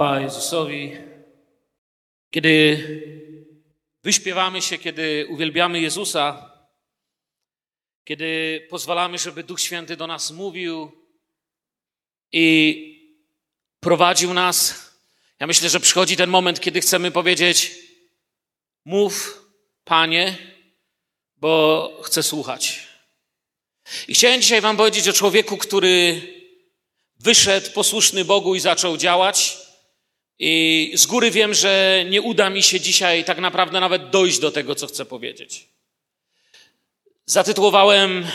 Jezusowi. Kiedy wyśpiewamy się, kiedy uwielbiamy Jezusa, kiedy pozwalamy, żeby Duch Święty do nas mówił i prowadził nas, ja myślę, że przychodzi ten moment, kiedy chcemy powiedzieć: Mów, Panie, bo chcę słuchać. I chciałem dzisiaj Wam powiedzieć o człowieku, który wyszedł posłuszny Bogu i zaczął działać. I z góry wiem, że nie uda mi się dzisiaj tak naprawdę nawet dojść do tego, co chcę powiedzieć. Zatytułowałem,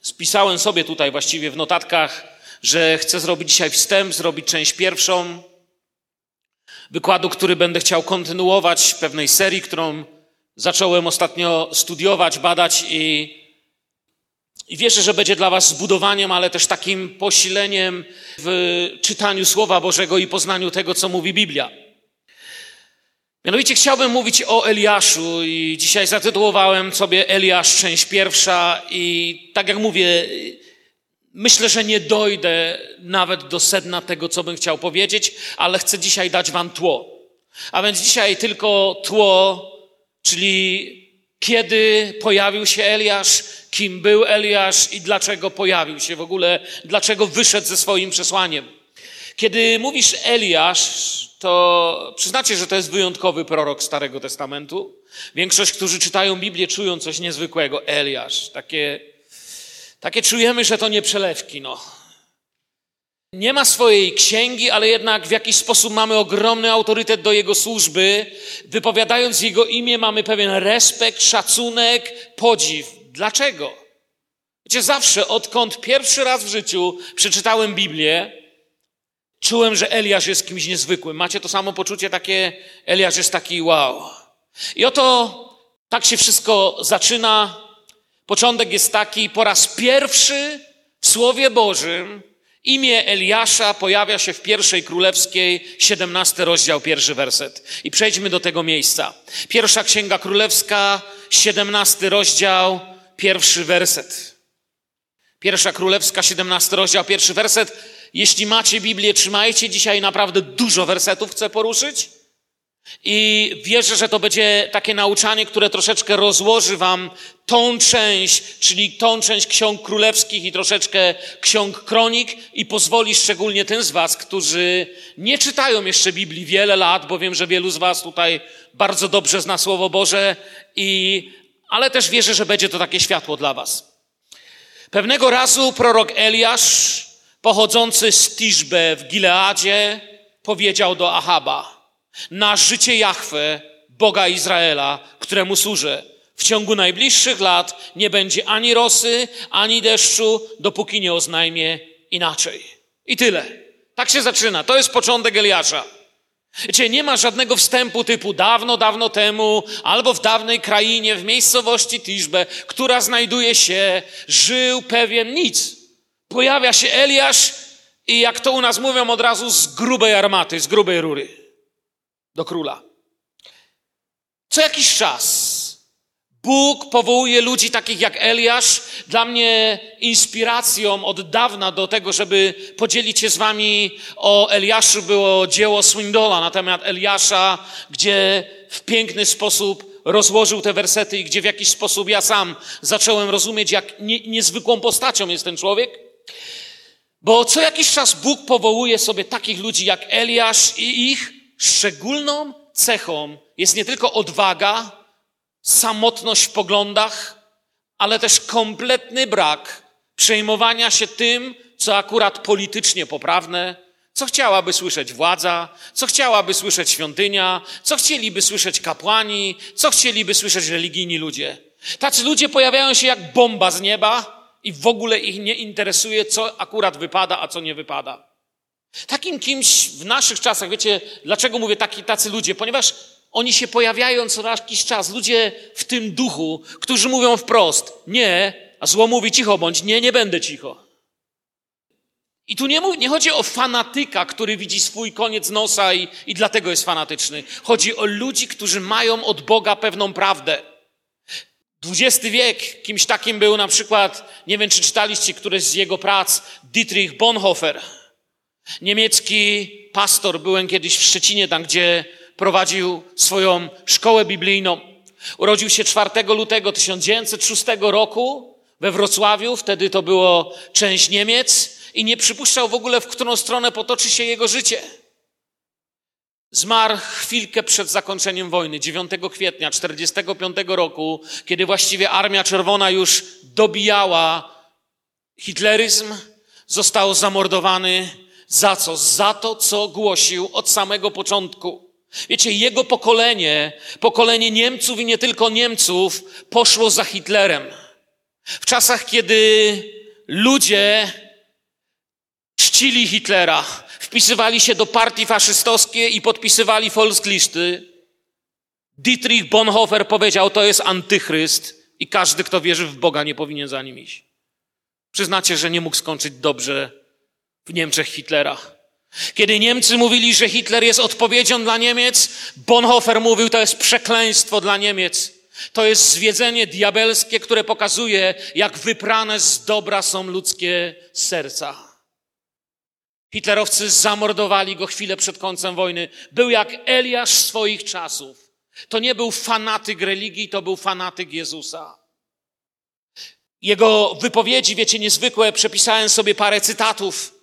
spisałem sobie tutaj właściwie w notatkach, że chcę zrobić dzisiaj wstęp, zrobić część pierwszą wykładu, który będę chciał kontynuować pewnej serii, którą zacząłem ostatnio studiować, badać i i wierzę, że będzie dla Was zbudowaniem, ale też takim posileniem w czytaniu Słowa Bożego i poznaniu tego, co mówi Biblia. Mianowicie chciałbym mówić o Eliaszu i dzisiaj zatytułowałem sobie Eliasz, część pierwsza i tak jak mówię, myślę, że nie dojdę nawet do sedna tego, co bym chciał powiedzieć, ale chcę dzisiaj dać Wam tło. A więc dzisiaj tylko tło, czyli kiedy pojawił się Eliasz, kim był Eliasz i dlaczego pojawił się w ogóle, dlaczego wyszedł ze swoim przesłaniem. Kiedy mówisz Eliasz, to przyznacie, że to jest wyjątkowy prorok Starego Testamentu. Większość, którzy czytają Biblię, czują coś niezwykłego. Eliasz, takie, takie czujemy, że to nie przelewki, no. Nie ma swojej księgi, ale jednak w jakiś sposób mamy ogromny autorytet do jego służby. Wypowiadając jego imię, mamy pewien respekt, szacunek, podziw. Dlaczego? Wiecie, zawsze, odkąd pierwszy raz w życiu przeczytałem Biblię, czułem, że Eliasz jest kimś niezwykłym. Macie to samo poczucie takie, Eliasz jest taki wow. I oto tak się wszystko zaczyna. Początek jest taki, po raz pierwszy w Słowie Bożym Imię Eliasza pojawia się w pierwszej królewskiej, 17 rozdział, pierwszy werset. I przejdźmy do tego miejsca. Pierwsza księga królewska, 17 rozdział, pierwszy werset. Pierwsza królewska, 17 rozdział, pierwszy werset. Jeśli macie Biblię, trzymajcie. Dzisiaj naprawdę dużo wersetów chcę poruszyć. I wierzę, że to będzie takie nauczanie, które troszeczkę rozłoży Wam tą część, czyli tą część ksiąg królewskich i troszeczkę ksiąg kronik i pozwoli szczególnie tym z Was, którzy nie czytają jeszcze Biblii wiele lat, bo wiem, że wielu z Was tutaj bardzo dobrze zna Słowo Boże, i, ale też wierzę, że będzie to takie światło dla Was. Pewnego razu prorok Eliasz, pochodzący z Tiszbe w Gileadzie, powiedział do Ahaba – na życie Jahwe, Boga Izraela, któremu służę. W ciągu najbliższych lat nie będzie ani rosy, ani deszczu, dopóki nie oznajmie inaczej. I tyle. Tak się zaczyna. To jest początek Eliasza. Wiecie, nie ma żadnego wstępu typu dawno, dawno temu, albo w dawnej krainie, w miejscowości Tiszbe, która znajduje się, żył pewien nic. Pojawia się Eliasz i jak to u nas mówią od razu z grubej armaty, z grubej rury do króla. Co jakiś czas Bóg powołuje ludzi takich jak Eliasz. Dla mnie inspiracją od dawna do tego, żeby podzielić się z wami o Eliaszu było dzieło Swindola na temat Eliasza, gdzie w piękny sposób rozłożył te wersety i gdzie w jakiś sposób ja sam zacząłem rozumieć, jak nie, niezwykłą postacią jest ten człowiek. Bo co jakiś czas Bóg powołuje sobie takich ludzi jak Eliasz i ich Szczególną cechą jest nie tylko odwaga, samotność w poglądach, ale też kompletny brak przejmowania się tym, co akurat politycznie poprawne, co chciałaby słyszeć władza, co chciałaby słyszeć świątynia, co chcieliby słyszeć kapłani, co chcieliby słyszeć religijni ludzie. Tacy ludzie pojawiają się jak bomba z nieba i w ogóle ich nie interesuje, co akurat wypada, a co nie wypada. Takim kimś w naszych czasach, wiecie, dlaczego mówię taki, tacy ludzie? Ponieważ oni się pojawiają co jakiś czas, ludzie w tym duchu, którzy mówią wprost, nie, a zło mówi cicho bądź, nie, nie będę cicho. I tu nie, nie chodzi o fanatyka, który widzi swój koniec nosa i, i dlatego jest fanatyczny. Chodzi o ludzi, którzy mają od Boga pewną prawdę. XX wiek, kimś takim był na przykład, nie wiem czy czytaliście któreś z jego prac, Dietrich Bonhoeffer. Niemiecki pastor, byłem kiedyś w Szczecinie, tam gdzie prowadził swoją szkołę biblijną. Urodził się 4 lutego 1906 roku we Wrocławiu, wtedy to było część Niemiec i nie przypuszczał w ogóle, w którą stronę potoczy się jego życie. Zmarł chwilkę przed zakończeniem wojny, 9 kwietnia 1945 roku, kiedy właściwie Armia Czerwona już dobijała hitleryzm, został zamordowany. Za co? Za to, co głosił od samego początku. Wiecie, jego pokolenie, pokolenie Niemców i nie tylko Niemców, poszło za Hitlerem. W czasach, kiedy ludzie czcili Hitlera, wpisywali się do partii faszystowskiej i podpisywali Volkslisty, Dietrich Bonhoeffer powiedział, to jest antychryst i każdy, kto wierzy w Boga, nie powinien za nim iść. Przyznacie, że nie mógł skończyć dobrze w Niemczech Hitlera. Kiedy Niemcy mówili, że Hitler jest odpowiedzią dla Niemiec, Bonhoeffer mówił, to jest przekleństwo dla Niemiec. To jest zwiedzenie diabelskie, które pokazuje, jak wyprane z dobra są ludzkie serca. Hitlerowcy zamordowali go chwilę przed końcem wojny. Był jak Eliasz swoich czasów. To nie był fanatyk religii, to był fanatyk Jezusa. Jego wypowiedzi, wiecie, niezwykłe, przepisałem sobie parę cytatów.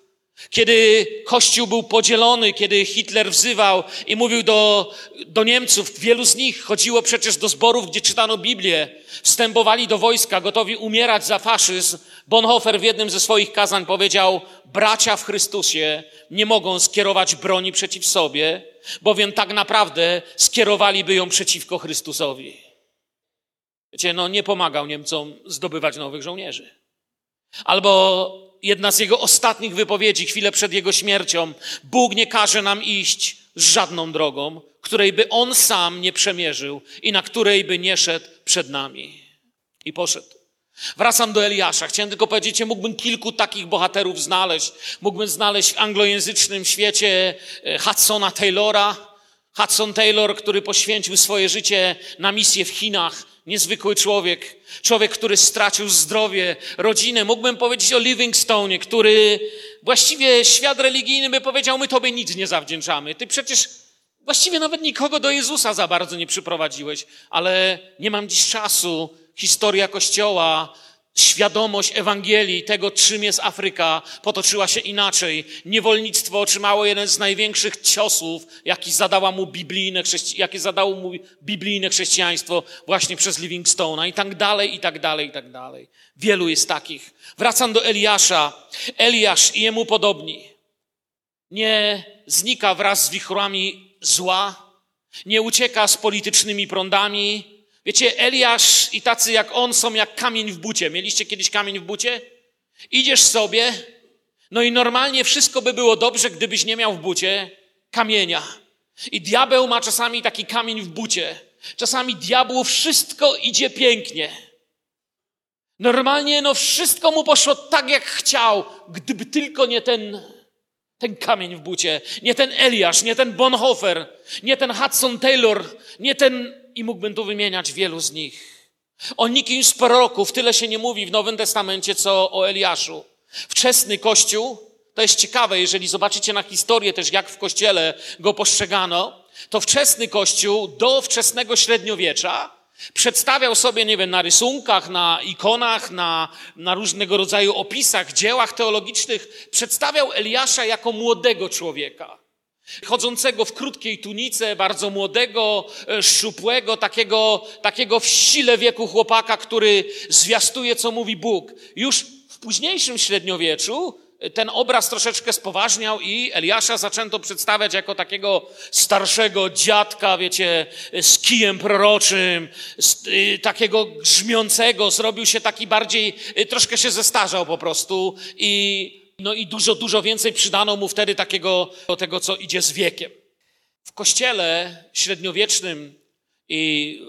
Kiedy Kościół był podzielony, kiedy Hitler wzywał i mówił do, do Niemców, wielu z nich chodziło przecież do zborów, gdzie czytano Biblię, wstępowali do wojska, gotowi umierać za faszyzm. Bonhoeffer w jednym ze swoich kazań powiedział, bracia w Chrystusie nie mogą skierować broni przeciw sobie, bowiem tak naprawdę skierowaliby ją przeciwko Chrystusowi. Wiecie, no nie pomagał Niemcom zdobywać nowych żołnierzy. Albo jedna z jego ostatnich wypowiedzi, chwilę przed jego śmiercią. Bóg nie każe nam iść żadną drogą, której by on sam nie przemierzył i na której by nie szedł przed nami. I poszedł. Wracam do Eliasza. Chciałem tylko powiedzieć, mógłbym kilku takich bohaterów znaleźć. Mógłbym znaleźć w anglojęzycznym świecie e, Hudsona Taylora. Hudson Taylor, który poświęcił swoje życie na misję w Chinach Niezwykły człowiek. Człowiek, który stracił zdrowie, rodzinę. Mógłbym powiedzieć o Livingstone, który właściwie świat religijny by powiedział, my tobie nic nie zawdzięczamy. Ty przecież właściwie nawet nikogo do Jezusa za bardzo nie przyprowadziłeś. Ale nie mam dziś czasu. Historia Kościoła świadomość Ewangelii, tego czym jest Afryka, potoczyła się inaczej. Niewolnictwo otrzymało jeden z największych ciosów, jaki, zadała mu biblijne jakie zadało mu biblijne chrześcijaństwo właśnie przez Livingstone'a i tak dalej, i tak dalej, i tak dalej. Wielu jest takich. Wracam do Eliasza. Eliasz i jemu podobni. Nie znika wraz z wichrami zła, nie ucieka z politycznymi prądami, Wiecie, Eliasz i tacy jak on są jak kamień w bucie. Mieliście kiedyś kamień w bucie? Idziesz sobie, no i normalnie wszystko by było dobrze, gdybyś nie miał w bucie kamienia. I diabeł ma czasami taki kamień w bucie. Czasami diabłu wszystko idzie pięknie. Normalnie no wszystko mu poszło tak, jak chciał, gdyby tylko nie ten, ten kamień w bucie, nie ten Eliasz, nie ten Bonhoeffer, nie ten Hudson Taylor, nie ten i mógłbym tu wymieniać wielu z nich. O nikim z proroków tyle się nie mówi w Nowym Testamencie, co o Eliaszu. Wczesny Kościół, to jest ciekawe, jeżeli zobaczycie na historię też, jak w Kościele go postrzegano, to wczesny Kościół do wczesnego średniowiecza przedstawiał sobie, nie wiem, na rysunkach, na ikonach, na, na różnego rodzaju opisach, dziełach teologicznych, przedstawiał Eliasza jako młodego człowieka chodzącego w krótkiej tunice, bardzo młodego, e, szczupłego, takiego, takiego w sile wieku chłopaka, który zwiastuje, co mówi Bóg. Już w późniejszym średniowieczu e, ten obraz troszeczkę spoważniał i Eliasza zaczęto przedstawiać jako takiego starszego dziadka, wiecie, z kijem proroczym, y, takiego grzmiącego, zrobił się taki bardziej, y, troszkę się zestarzał po prostu i no i dużo, dużo więcej przydano mu wtedy takiego, tego, co idzie z wiekiem. W kościele średniowiecznym i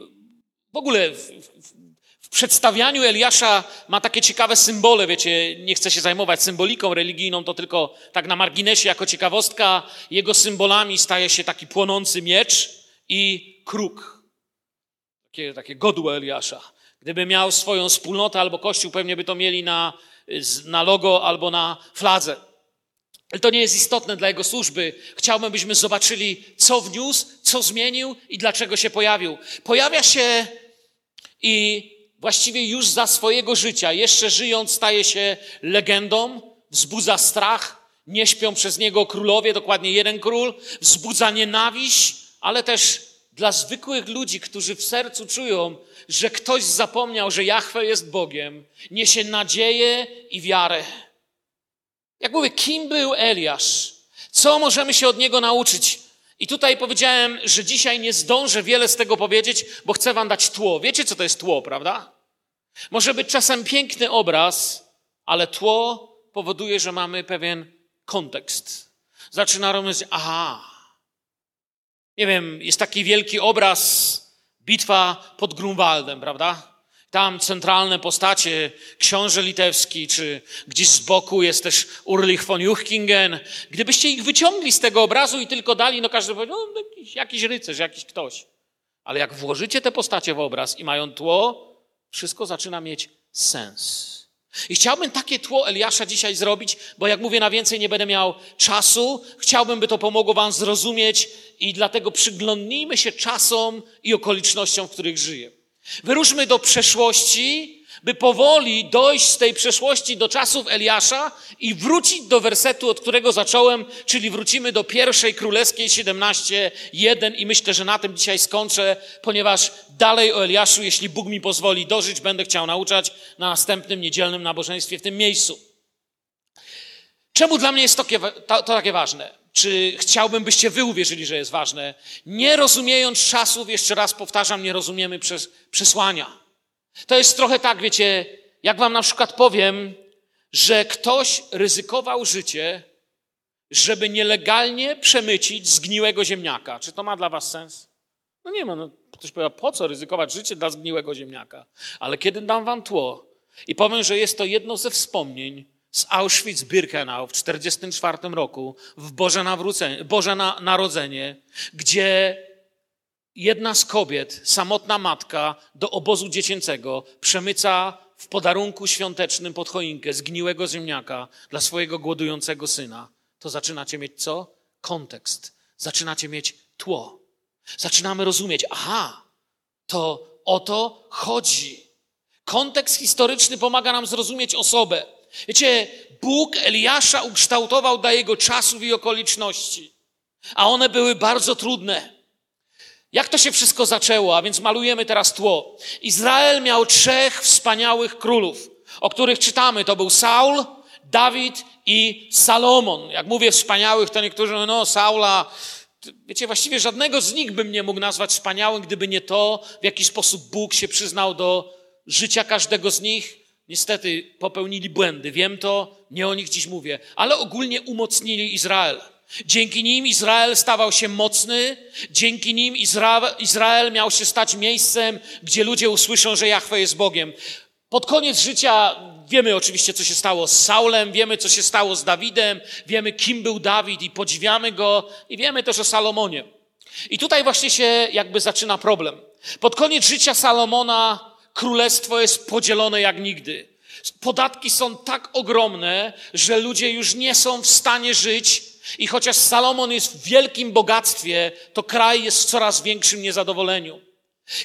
w ogóle w, w, w przedstawianiu Eliasza ma takie ciekawe symbole, wiecie, nie chcę się zajmować symboliką religijną, to tylko tak na marginesie, jako ciekawostka, jego symbolami staje się taki płonący miecz i kruk. Takie, takie godło Eliasza. Gdyby miał swoją wspólnotę albo kościół, pewnie by to mieli na na logo albo na fladze. Ale to nie jest istotne dla jego służby. Chciałbym, byśmy zobaczyli, co wniósł, co zmienił i dlaczego się pojawił. Pojawia się i właściwie już za swojego życia, jeszcze żyjąc, staje się legendą, wzbudza strach, nie śpią przez niego królowie, dokładnie jeden król, wzbudza nienawiść, ale też dla zwykłych ludzi, którzy w sercu czują, że ktoś zapomniał, że Jahwe jest Bogiem, niesie nadzieję i wiarę. Jak mówię, kim był Eliasz? Co możemy się od niego nauczyć? I tutaj powiedziałem, że dzisiaj nie zdążę wiele z tego powiedzieć, bo chcę wam dać tło. Wiecie, co to jest tło, prawda? Może być czasem piękny obraz, ale tło powoduje, że mamy pewien kontekst. Zaczyna robić, aha. Nie wiem, jest taki wielki obraz, bitwa pod Grunwaldem, prawda? Tam centralne postacie, książę litewski, czy gdzieś z boku jest też Urlich von Juchkingen. Gdybyście ich wyciągli z tego obrazu i tylko dali, no każdy powiedział, no, jakiś, jakiś rycerz, jakiś ktoś. Ale jak włożycie te postacie w obraz i mają tło, wszystko zaczyna mieć sens. I chciałbym takie tło Eliasza dzisiaj zrobić, bo jak mówię, na więcej nie będę miał czasu. Chciałbym, by to pomogło Wam zrozumieć i dlatego przyglądnijmy się czasom i okolicznościom, w których żyję. Wyruszmy do przeszłości, by powoli dojść z tej przeszłości do czasów Eliasza i wrócić do wersetu, od którego zacząłem, czyli wrócimy do pierwszej królewskiej 17:1 i myślę, że na tym dzisiaj skończę, ponieważ dalej o Eliaszu, jeśli Bóg mi pozwoli dożyć, będę chciał nauczać na następnym niedzielnym nabożeństwie w tym miejscu. Czemu dla mnie jest to, to, to takie ważne? Czy chciałbym, byście wy uwierzyli, że jest ważne? Nie rozumiejąc czasów, jeszcze raz powtarzam, nie rozumiemy przez przesłania. To jest trochę tak, wiecie, jak wam na przykład powiem, że ktoś ryzykował życie, żeby nielegalnie przemycić zgniłego ziemniaka. Czy to ma dla was sens? No nie ma. No, ktoś powie, po co ryzykować życie dla zgniłego ziemniaka? Ale kiedy dam wam tło i powiem, że jest to jedno ze wspomnień z Auschwitz-Birkenau w 1944 roku, w Boże, Boże na, Narodzenie, gdzie jedna z kobiet, samotna matka do obozu dziecięcego przemyca w podarunku świątecznym pod choinkę zgniłego ziemniaka dla swojego głodującego syna, to zaczynacie mieć co? Kontekst. Zaczynacie mieć tło. Zaczynamy rozumieć, aha, to o to chodzi. Kontekst historyczny pomaga nam zrozumieć osobę. Wiecie, Bóg Eliasza ukształtował dla jego czasów i okoliczności, a one były bardzo trudne. Jak to się wszystko zaczęło? A więc malujemy teraz tło. Izrael miał trzech wspaniałych królów, o których czytamy. To był Saul, Dawid i Salomon. Jak mówię wspaniałych, to niektórzy mówią, no Saula, wiecie, właściwie żadnego z nich bym nie mógł nazwać wspaniałym, gdyby nie to, w jaki sposób Bóg się przyznał do życia każdego z nich. Niestety popełnili błędy, wiem to, nie o nich dziś mówię, ale ogólnie umocnili Izrael. Dzięki nim Izrael stawał się mocny, dzięki nim Izra Izrael miał się stać miejscem, gdzie ludzie usłyszą, że Jahwe jest Bogiem. Pod koniec życia wiemy oczywiście, co się stało z Saulem, wiemy, co się stało z Dawidem, wiemy, kim był Dawid i podziwiamy go i wiemy też o Salomonie. I tutaj właśnie się jakby zaczyna problem. Pod koniec życia Salomona królestwo jest podzielone jak nigdy. Podatki są tak ogromne, że ludzie już nie są w stanie żyć i chociaż Salomon jest w wielkim bogactwie, to kraj jest w coraz większym niezadowoleniu.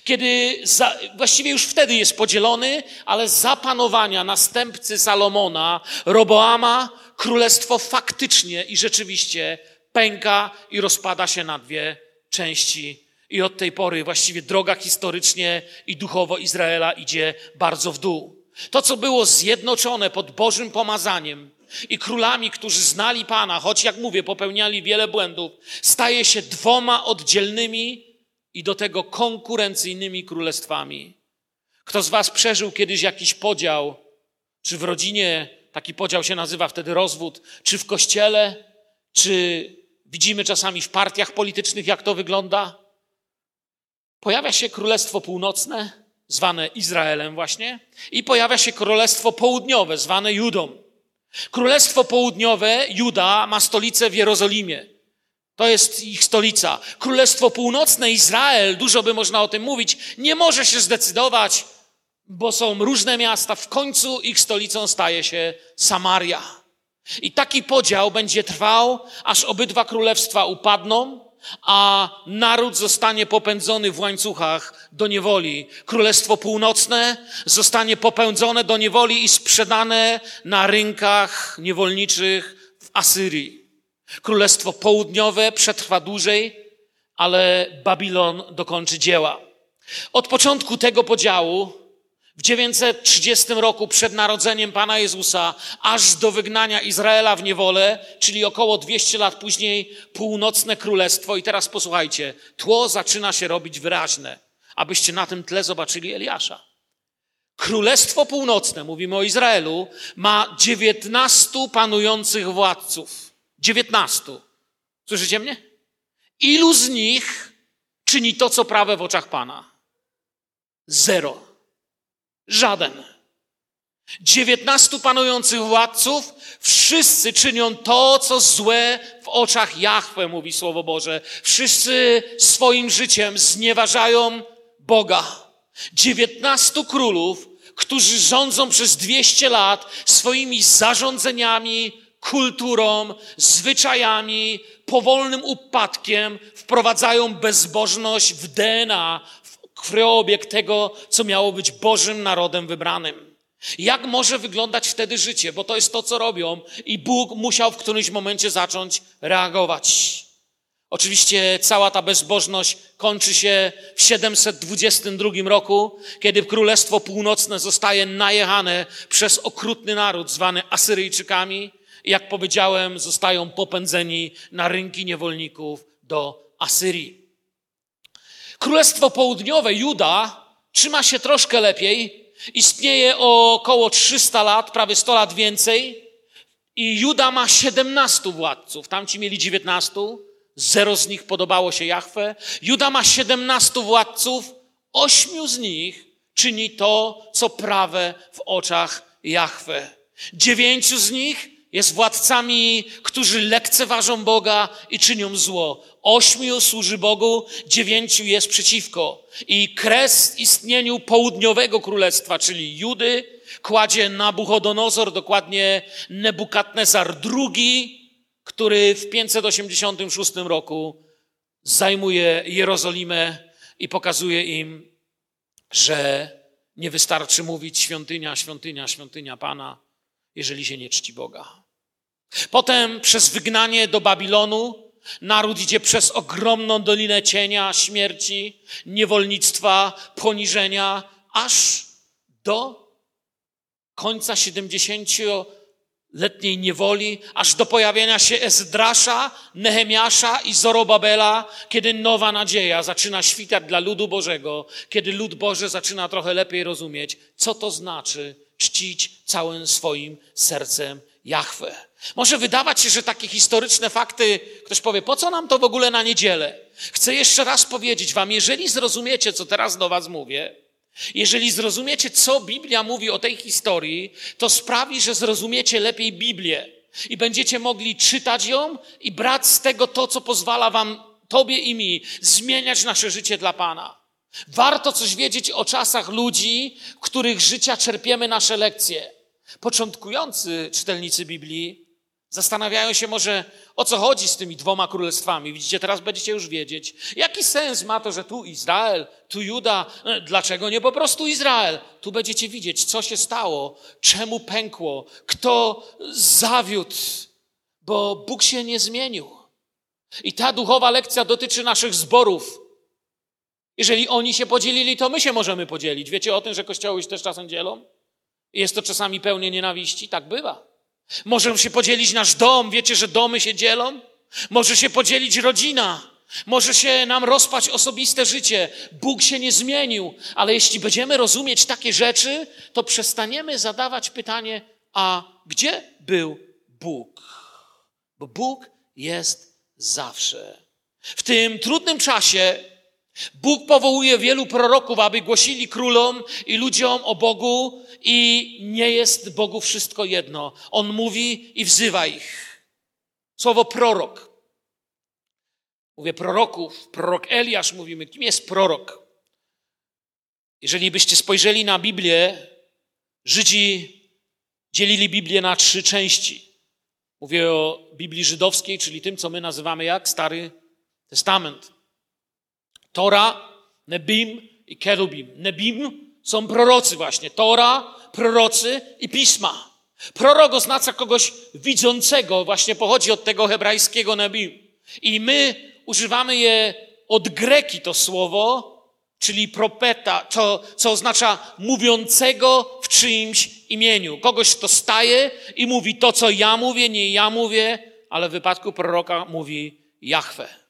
Kiedy za, właściwie już wtedy jest podzielony, ale za panowania następcy Salomona, Roboama, królestwo faktycznie i rzeczywiście pęka i rozpada się na dwie części. I od tej pory właściwie droga historycznie i duchowo Izraela idzie bardzo w dół. To, co było zjednoczone pod Bożym pomazaniem, i królami, którzy znali Pana, choć jak mówię, popełniali wiele błędów, staje się dwoma oddzielnymi i do tego konkurencyjnymi królestwami. Kto z Was przeżył kiedyś jakiś podział, czy w rodzinie, taki podział się nazywa wtedy rozwód, czy w kościele, czy widzimy czasami w partiach politycznych, jak to wygląda? Pojawia się Królestwo Północne, zwane Izraelem właśnie, i pojawia się Królestwo Południowe, zwane Judą. Królestwo Południowe, Juda, ma stolicę w Jerozolimie. To jest ich stolica. Królestwo Północne, Izrael, dużo by można o tym mówić, nie może się zdecydować, bo są różne miasta. W końcu ich stolicą staje się Samaria. I taki podział będzie trwał, aż obydwa królestwa upadną, a naród zostanie popędzony w łańcuchach do niewoli. Królestwo Północne zostanie popędzone do niewoli i sprzedane na rynkach niewolniczych w Asyrii. Królestwo Południowe przetrwa dłużej, ale Babilon dokończy dzieła. Od początku tego podziału w 930 roku przed narodzeniem Pana Jezusa, aż do wygnania Izraela w niewolę, czyli około 200 lat później, północne królestwo. I teraz posłuchajcie, tło zaczyna się robić wyraźne, abyście na tym tle zobaczyli Eliasza. Królestwo Północne, mówimy o Izraelu, ma 19 panujących władców. 19. Słyszycie mnie? Ilu z nich czyni to, co prawe w oczach Pana? Zero. Żaden. Dziewiętnastu panujących władców, wszyscy czynią to, co złe w oczach Jahwe, mówi Słowo Boże. Wszyscy swoim życiem znieważają Boga. Dziewiętnastu królów, którzy rządzą przez dwieście lat swoimi zarządzeniami, kulturą, zwyczajami, powolnym upadkiem, wprowadzają bezbożność w DNA, krwiobieg tego, co miało być Bożym narodem wybranym. Jak może wyglądać wtedy życie? Bo to jest to, co robią i Bóg musiał w którymś momencie zacząć reagować. Oczywiście cała ta bezbożność kończy się w 722 roku, kiedy Królestwo Północne zostaje najechane przez okrutny naród zwany Asyryjczykami. Jak powiedziałem, zostają popędzeni na rynki niewolników do Asyrii. Królestwo Południowe, Juda, trzyma się troszkę lepiej. Istnieje około 300 lat, prawie 100 lat więcej. I Juda ma 17 władców. Tamci mieli 19. Zero z nich podobało się Jahwe. Juda ma 17 władców. Ośmiu z nich czyni to, co prawe w oczach Jahwe. Dziewięciu z nich jest władcami, którzy lekceważą Boga i czynią zło. Ośmiu służy Bogu, dziewięciu jest przeciwko. I kres istnieniu południowego królestwa, czyli Judy, kładzie Nabuchodonozor, dokładnie Nebukadnezar II, który w 586 roku zajmuje Jerozolimę i pokazuje im, że nie wystarczy mówić świątynia, świątynia, świątynia Pana, jeżeli się nie czci Boga. Potem przez wygnanie do Babilonu naród idzie przez ogromną dolinę cienia, śmierci, niewolnictwa, poniżenia, aż do końca 70-letniej niewoli, aż do pojawienia się Ezdrasza, Nehemiasza i Zorobabela, kiedy nowa nadzieja zaczyna świtać dla ludu Bożego, kiedy lud Boży zaczyna trochę lepiej rozumieć, co to znaczy czcić całym swoim sercem Jahwe. Może wydawać się, że takie historyczne fakty, ktoś powie, po co nam to w ogóle na niedzielę? Chcę jeszcze raz powiedzieć wam, jeżeli zrozumiecie, co teraz do was mówię, jeżeli zrozumiecie, co Biblia mówi o tej historii, to sprawi, że zrozumiecie lepiej Biblię i będziecie mogli czytać ją i brać z tego to, co pozwala wam, tobie i mi, zmieniać nasze życie dla Pana. Warto coś wiedzieć o czasach ludzi, których życia czerpiemy nasze lekcje. Początkujący czytelnicy Biblii zastanawiają się może, o co chodzi z tymi dwoma królestwami. Widzicie, teraz będziecie już wiedzieć. Jaki sens ma to, że tu Izrael, tu Juda? E, dlaczego nie po prostu Izrael? Tu będziecie widzieć, co się stało, czemu pękło, kto zawiódł, bo Bóg się nie zmienił. I ta duchowa lekcja dotyczy naszych zborów. Jeżeli oni się podzielili, to my się możemy podzielić. Wiecie o tym, że kościoły się też czasem dzielą? Jest to czasami pełnie nienawiści, tak bywa. Może się podzielić nasz dom, wiecie, że domy się dzielą? Może się podzielić rodzina. Może się nam rozpać osobiste życie. Bóg się nie zmienił, ale jeśli będziemy rozumieć takie rzeczy, to przestaniemy zadawać pytanie, a gdzie był Bóg? Bo Bóg jest zawsze. W tym trudnym czasie Bóg powołuje wielu proroków, aby głosili królom i ludziom o Bogu i nie jest Bogu wszystko jedno. On mówi i wzywa ich. Słowo prorok. Mówię proroków, prorok Eliasz mówimy. Kim jest prorok? Jeżeli byście spojrzeli na Biblię, Żydzi dzielili Biblię na trzy części. Mówię o Biblii żydowskiej, czyli tym, co my nazywamy jak Stary Testament. Tora, Nebim i Kerubim. Nebim są prorocy właśnie. Tora, prorocy i pisma. Prorok oznacza kogoś widzącego, właśnie pochodzi od tego hebrajskiego Nebim. I my używamy je od greki to słowo, czyli propeta, co, co oznacza mówiącego w czyimś imieniu. Kogoś, kto staje i mówi to, co ja mówię, nie ja mówię, ale w wypadku proroka mówi Jahwe.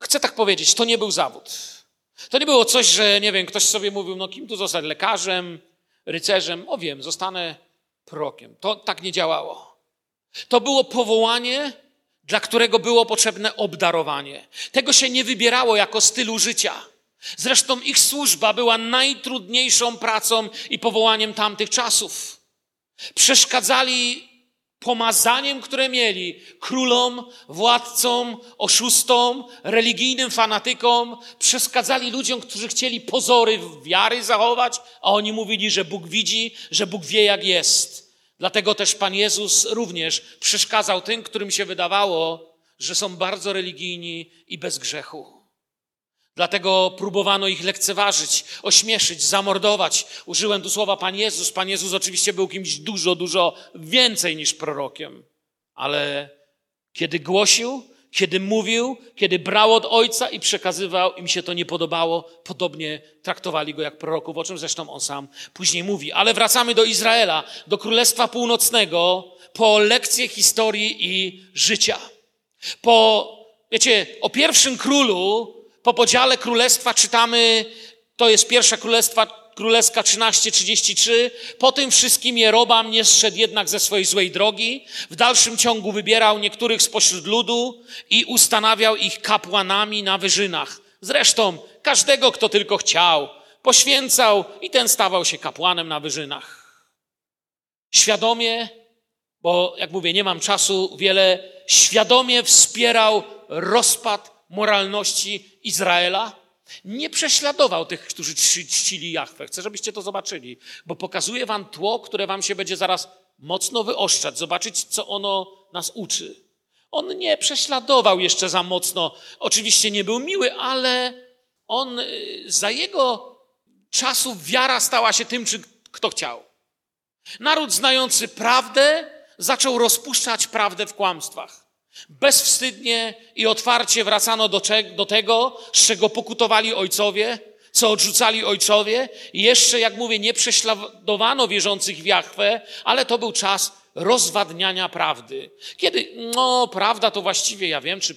Chcę tak powiedzieć, to nie był zawód. To nie było coś, że, nie wiem, ktoś sobie mówił, no kim tu zostać, lekarzem, rycerzem? O wiem, zostanę prorokiem. To tak nie działało. To było powołanie, dla którego było potrzebne obdarowanie. Tego się nie wybierało jako stylu życia. Zresztą ich służba była najtrudniejszą pracą i powołaniem tamtych czasów. Przeszkadzali pomazaniem, które mieli królom, władcom, oszustom, religijnym fanatykom, przeszkadzali ludziom, którzy chcieli pozory wiary zachować, a oni mówili, że Bóg widzi, że Bóg wie, jak jest. Dlatego też Pan Jezus również przeszkadzał tym, którym się wydawało, że są bardzo religijni i bez grzechu. Dlatego próbowano ich lekceważyć, ośmieszyć, zamordować. Użyłem tu słowa Pan Jezus. Pan Jezus oczywiście był kimś dużo, dużo więcej niż prorokiem. Ale kiedy głosił, kiedy mówił, kiedy brał od Ojca i przekazywał, im się to nie podobało, podobnie traktowali go jak proroków, o czym zresztą on sam później mówi. Ale wracamy do Izraela, do Królestwa Północnego, po lekcje historii i życia. Po, wiecie, o pierwszym królu po podziale królestwa czytamy, to jest pierwsza królestwa, królewska 13:33. Po tym wszystkim Jerobam nie zszedł jednak ze swojej złej drogi. W dalszym ciągu wybierał niektórych spośród ludu i ustanawiał ich kapłanami na wyżynach. Zresztą każdego, kto tylko chciał, poświęcał i ten stawał się kapłanem na wyżynach. Świadomie, bo jak mówię, nie mam czasu wiele, świadomie wspierał rozpad moralności Izraela. Nie prześladował tych, którzy czcili Jachwę. Chcę, żebyście to zobaczyli, bo pokazuje wam tło, które wam się będzie zaraz mocno wyoszczać, zobaczyć, co ono nas uczy. On nie prześladował jeszcze za mocno. Oczywiście nie był miły, ale on y, za jego czasów wiara stała się tym, czy kto chciał. Naród znający prawdę zaczął rozpuszczać prawdę w kłamstwach. Bezwstydnie i otwarcie wracano do, do tego, z czego pokutowali ojcowie, co odrzucali ojcowie. I jeszcze, jak mówię, nie prześladowano wierzących w Jachwę, ale to był czas rozwadniania prawdy. Kiedy, no, prawda to właściwie, ja wiem, czy,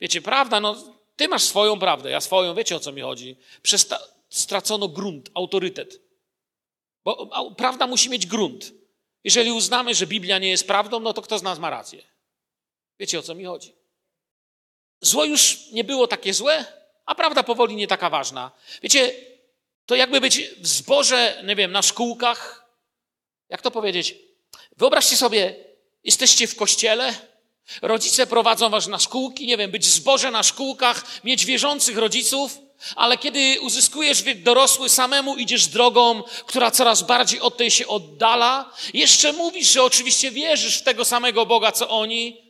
wiecie, prawda, no, ty masz swoją prawdę, ja swoją, wiecie o co mi chodzi. Przesta stracono grunt, autorytet. Bo prawda musi mieć grunt. Jeżeli uznamy, że Biblia nie jest prawdą, no to kto z nas ma rację? Wiecie o co mi chodzi? Zło już nie było takie złe, a prawda powoli nie taka ważna. Wiecie, to jakby być w zborze, nie wiem, na szkółkach. Jak to powiedzieć? Wyobraźcie sobie, jesteście w kościele, rodzice prowadzą was na szkółki, nie wiem, być w zborze na szkółkach, mieć wierzących rodziców, ale kiedy uzyskujesz wiek dorosły, samemu idziesz drogą, która coraz bardziej od tej się oddala, jeszcze mówisz, że oczywiście wierzysz w tego samego Boga, co oni,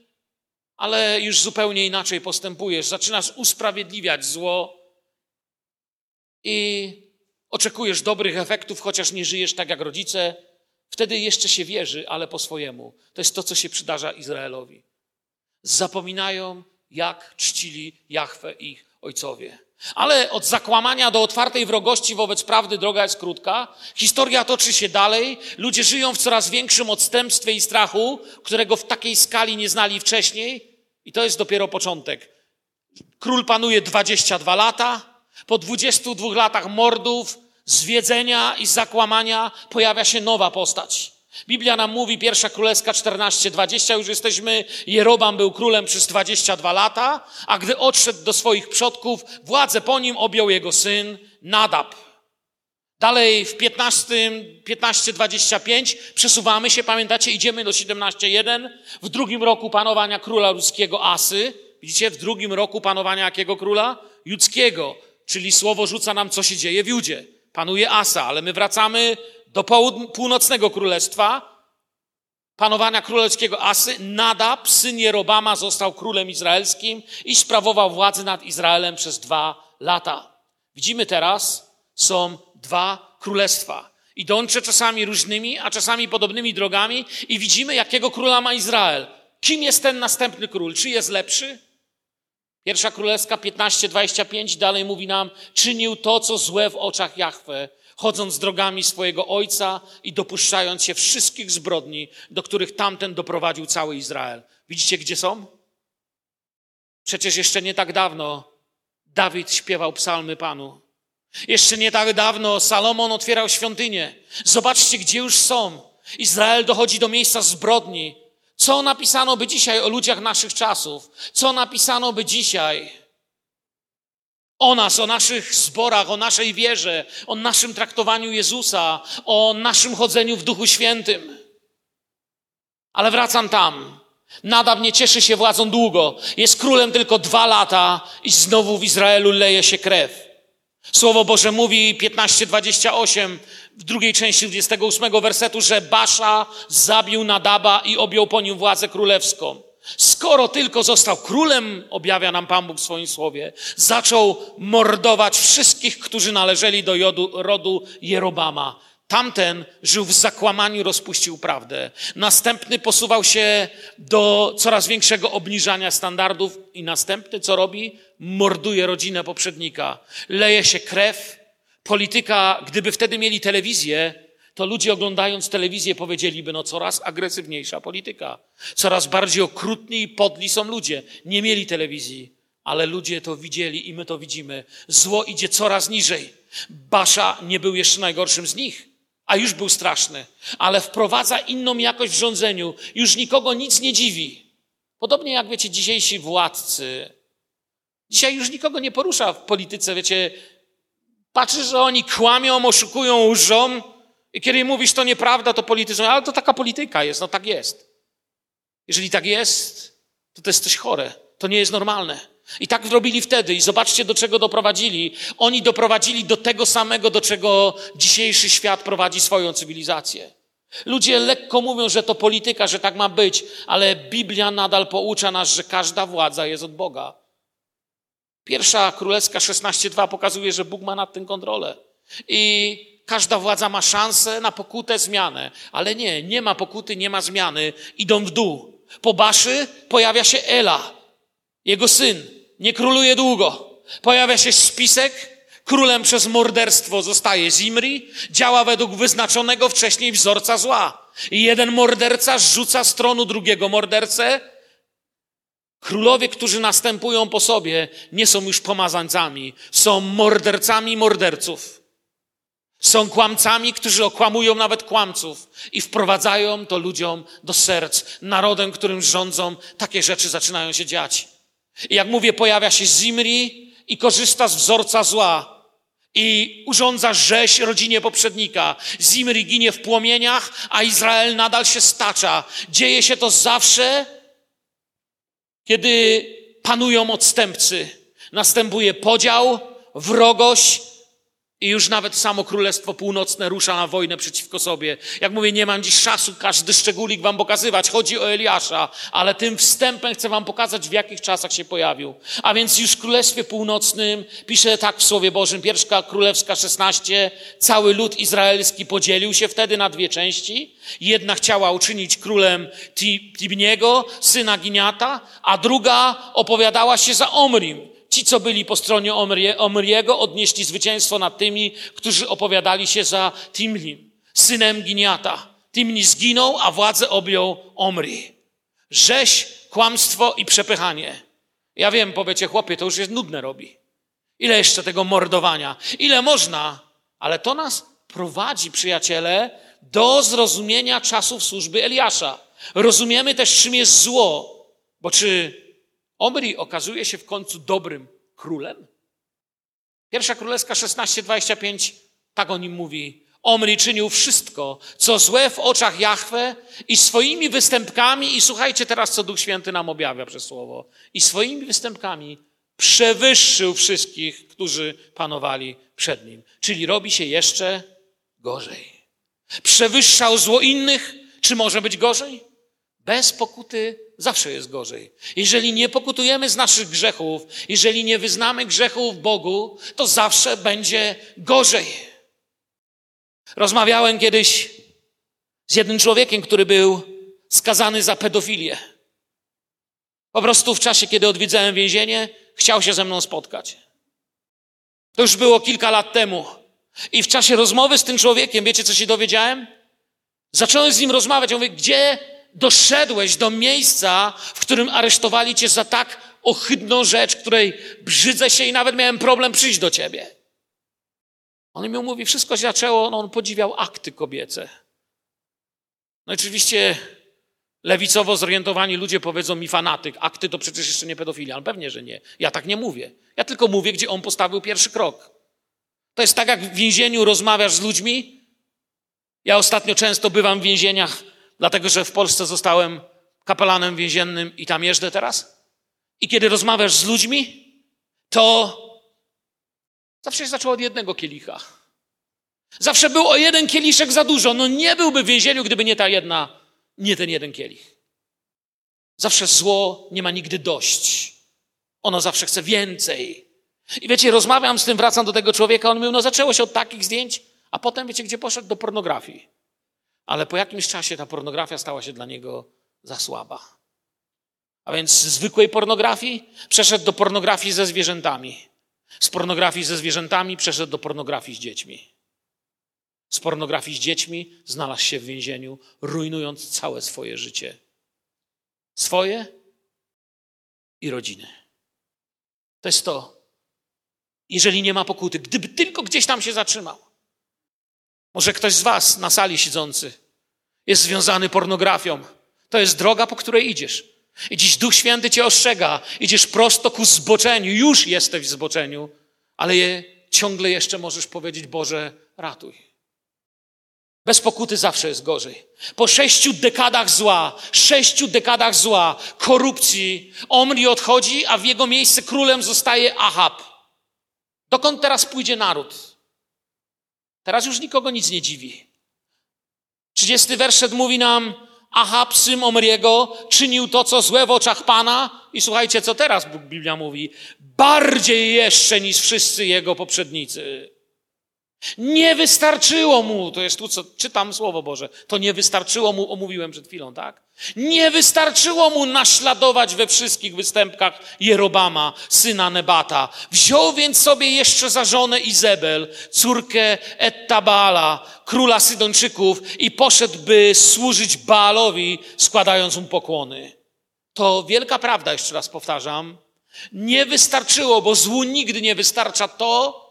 ale już zupełnie inaczej postępujesz. Zaczynasz usprawiedliwiać zło i oczekujesz dobrych efektów, chociaż nie żyjesz tak jak rodzice. Wtedy jeszcze się wierzy, ale po swojemu. To jest to, co się przydarza Izraelowi. Zapominają, jak czcili Jahwe ich ojcowie. Ale od zakłamania do otwartej wrogości wobec prawdy droga jest krótka. Historia toczy się dalej. Ludzie żyją w coraz większym odstępstwie i strachu, którego w takiej skali nie znali wcześniej. I to jest dopiero początek. Król panuje 22 lata. Po 22 latach mordów, zwiedzenia i zakłamania pojawia się nowa postać. Biblia nam mówi, pierwsza królewska 14-20, już jesteśmy, Jerobam był królem przez 22 lata, a gdy odszedł do swoich przodków, władzę po nim objął jego syn Nadab. Dalej w 15, 15-25 przesuwamy się, pamiętacie, idziemy do 17.1. W drugim roku panowania króla ludzkiego Asy. Widzicie, w drugim roku panowania jakiego króla? Judzkiego. Czyli słowo rzuca nam, co się dzieje w Judzie. Panuje Asa, ale my wracamy do północnego królestwa. panowania królewskiego Asy, Nadab, syn Jerobama, został królem izraelskim i sprawował władzę nad Izraelem przez dwa lata. Widzimy teraz, są dwa królestwa. Idące czasami różnymi, a czasami podobnymi drogami i widzimy, jakiego króla ma Izrael. Kim jest ten następny król? Czy jest lepszy? Pierwsza Królewska 15:25 dalej mówi nam, czynił to, co złe w oczach Jahwe, chodząc drogami swojego ojca i dopuszczając się wszystkich zbrodni, do których tamten doprowadził cały Izrael. Widzicie, gdzie są? Przecież jeszcze nie tak dawno Dawid śpiewał psalmy Panu. Jeszcze nie tak dawno Salomon otwierał świątynię. Zobaczcie, gdzie już są. Izrael dochodzi do miejsca zbrodni. Co napisano by dzisiaj o ludziach naszych czasów? Co napisano by dzisiaj o nas, o naszych zborach, o naszej wierze, o naszym traktowaniu Jezusa, o naszym chodzeniu w Duchu Świętym? Ale wracam tam. Nadab nie cieszy się władzą długo. Jest królem tylko dwa lata i znowu w Izraelu leje się krew. Słowo Boże mówi 15:28 w drugiej części 28 wersetu, że Basza zabił Nadaba i objął po nim władzę królewską. Skoro tylko został królem, objawia nam Pan Bóg w swoim słowie, zaczął mordować wszystkich, którzy należeli do jodu, rodu Jerobama. Tamten żył w zakłamaniu, rozpuścił prawdę. Następny posuwał się do coraz większego obniżania standardów i następny co robi? Morduje rodzinę poprzednika. Leje się krew. Polityka, gdyby wtedy mieli telewizję, to ludzie oglądając telewizję powiedzieliby, no coraz agresywniejsza polityka. Coraz bardziej okrutni i podli są ludzie. Nie mieli telewizji, ale ludzie to widzieli i my to widzimy. Zło idzie coraz niżej. Basza nie był jeszcze najgorszym z nich a już był straszny, ale wprowadza inną jakość w rządzeniu, już nikogo nic nie dziwi. Podobnie jak wiecie, dzisiejsi władcy. Dzisiaj już nikogo nie porusza w polityce, wiecie, patrzysz, że oni kłamią, oszukują, łżą i kiedy mówisz, to nieprawda, to polityzm, ale to taka polityka jest, no tak jest. Jeżeli tak jest, to to jest coś chore, to nie jest normalne. I tak zrobili wtedy i zobaczcie, do czego doprowadzili. Oni doprowadzili do tego samego, do czego dzisiejszy świat prowadzi swoją cywilizację. Ludzie lekko mówią, że to polityka, że tak ma być, ale Biblia nadal poucza nas, że każda władza jest od Boga. Pierwsza królewska 16.2 pokazuje, że Bóg ma nad tym kontrolę. I każda władza ma szansę na pokutę, zmianę. Ale nie, nie ma pokuty, nie ma zmiany. Idą w dół. Po Baszy pojawia się Ela, jego syn nie króluje długo. Pojawia się spisek, królem przez morderstwo zostaje Zimri, działa według wyznaczonego wcześniej wzorca zła. I jeden morderca rzuca z tronu drugiego mordercę. Królowie, którzy następują po sobie, nie są już pomazańcami, są mordercami morderców. Są kłamcami, którzy okłamują nawet kłamców i wprowadzają to ludziom do serc. Narodem, którym rządzą, takie rzeczy zaczynają się dziać. I jak mówię, pojawia się Zimri i korzysta z wzorca zła i urządza rzeź rodzinie poprzednika. Zimri ginie w płomieniach, a Izrael nadal się stacza. Dzieje się to zawsze, kiedy panują odstępcy. Następuje podział, wrogość, i już nawet samo Królestwo Północne rusza na wojnę przeciwko sobie. Jak mówię, nie mam dziś czasu każdy szczególik wam pokazywać. Chodzi o Eliasza, ale tym wstępem chcę wam pokazać, w jakich czasach się pojawił. A więc już w Królestwie Północnym pisze tak w Słowie Bożym, pierwsza Królewska 16, cały lud izraelski podzielił się wtedy na dwie części. Jedna chciała uczynić królem Tibniego, syna Giniata, a druga opowiadała się za Omrim, Ci, co byli po stronie Omriego, odnieśli zwycięstwo nad tymi, którzy opowiadali się za Timlim, synem Giniata. Timni zginął, a władzę objął Omri. Rzeź, kłamstwo i przepychanie. Ja wiem, powiecie, chłopie, to już jest nudne robi. Ile jeszcze tego mordowania? Ile można? Ale to nas prowadzi, przyjaciele, do zrozumienia czasów służby Eliasza. Rozumiemy też, czym jest zło. Bo czy Omri okazuje się w końcu dobrym królem? Pierwsza królewska 16:25 tak o nim mówi. Omri czynił wszystko, co złe w oczach Jahwe i swoimi występkami, i słuchajcie teraz, co Duch Święty nam objawia przez słowo, i swoimi występkami przewyższył wszystkich, którzy panowali przed nim. Czyli robi się jeszcze gorzej. Przewyższał zło innych, czy może być gorzej? Bez pokuty zawsze jest gorzej. Jeżeli nie pokutujemy z naszych grzechów, jeżeli nie wyznamy grzechów Bogu, to zawsze będzie gorzej. Rozmawiałem kiedyś z jednym człowiekiem, który był skazany za pedofilię. Po prostu w czasie, kiedy odwiedzałem więzienie, chciał się ze mną spotkać. To już było kilka lat temu. I w czasie rozmowy z tym człowiekiem, wiecie co się dowiedziałem? Zacząłem z nim rozmawiać. Ja mówię, gdzie doszedłeś do miejsca, w którym aresztowali cię za tak ohydną rzecz, której brzydzę się i nawet miałem problem przyjść do ciebie. On mi mówi, wszystko się zaczęło, no on podziwiał akty kobiece. No oczywiście lewicowo zorientowani ludzie powiedzą mi fanatyk, akty to przecież jeszcze nie pedofilia. Ale pewnie, że nie. Ja tak nie mówię. Ja tylko mówię, gdzie on postawił pierwszy krok. To jest tak, jak w więzieniu rozmawiasz z ludźmi. Ja ostatnio często bywam w więzieniach, dlatego że w Polsce zostałem kapelanem więziennym i tam jeżdżę teraz. I kiedy rozmawiasz z ludźmi, to zawsze się zaczęło od jednego kielicha. Zawsze był o jeden kieliszek za dużo. No nie byłby w więzieniu, gdyby nie ta jedna, nie ten jeden kielich. Zawsze zło nie ma nigdy dość. Ono zawsze chce więcej. I wiecie, rozmawiam z tym, wracam do tego człowieka, on mówił, no zaczęło się od takich zdjęć, a potem wiecie, gdzie poszedł? Do pornografii. Ale po jakimś czasie ta pornografia stała się dla niego za słaba. A więc z zwykłej pornografii przeszedł do pornografii ze zwierzętami. Z pornografii ze zwierzętami przeszedł do pornografii z dziećmi. Z pornografii z dziećmi znalazł się w więzieniu, rujnując całe swoje życie. Swoje i rodziny. To jest to, jeżeli nie ma pokuty. Gdyby tylko gdzieś tam się zatrzymał. Może ktoś z Was na sali siedzący jest związany pornografią. To jest droga, po której idziesz. I dziś Duch Święty cię ostrzega. Idziesz prosto ku zboczeniu. Już jesteś w zboczeniu, ale je ciągle jeszcze możesz powiedzieć: Boże, ratuj. Bez pokuty zawsze jest gorzej. Po sześciu dekadach zła, sześciu dekadach zła, korupcji, Omri odchodzi, a w jego miejsce królem zostaje Ahab. Dokąd teraz pójdzie naród? Teraz już nikogo nic nie dziwi. 30 werset mówi nam, Ahab, syn Omriego, czynił to, co złe w oczach Pana. I słuchajcie, co teraz Biblia mówi. Bardziej jeszcze niż wszyscy jego poprzednicy. Nie wystarczyło mu, to jest tu, co czytam Słowo Boże, to nie wystarczyło mu, omówiłem przed chwilą, tak? Nie wystarczyło mu naśladować we wszystkich występkach Jerobama, syna Nebata. Wziął więc sobie jeszcze za żonę Izebel, córkę Ettabala, króla Sydończyków i poszedł, by służyć Baalowi, składając mu pokłony. To wielka prawda, jeszcze raz powtarzam. Nie wystarczyło, bo złu nigdy nie wystarcza to,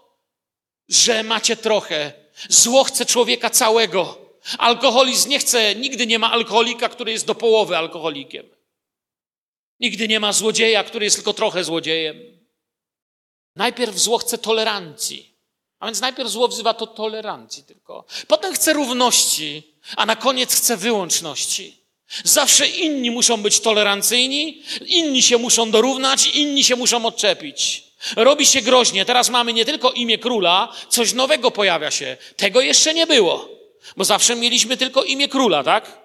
że macie trochę. Zło chce człowieka całego. Alkoholizm nie chce, nigdy nie ma alkoholika, który jest do połowy alkoholikiem. Nigdy nie ma złodzieja, który jest tylko trochę złodziejem. Najpierw zło chce tolerancji. A więc najpierw zło wzywa to tolerancji tylko. Potem chce równości, a na koniec chce wyłączności. Zawsze inni muszą być tolerancyjni, inni się muszą dorównać, inni się muszą odczepić. Robi się groźnie. Teraz mamy nie tylko imię króla, coś nowego pojawia się. Tego jeszcze nie było. Bo zawsze mieliśmy tylko imię króla, tak?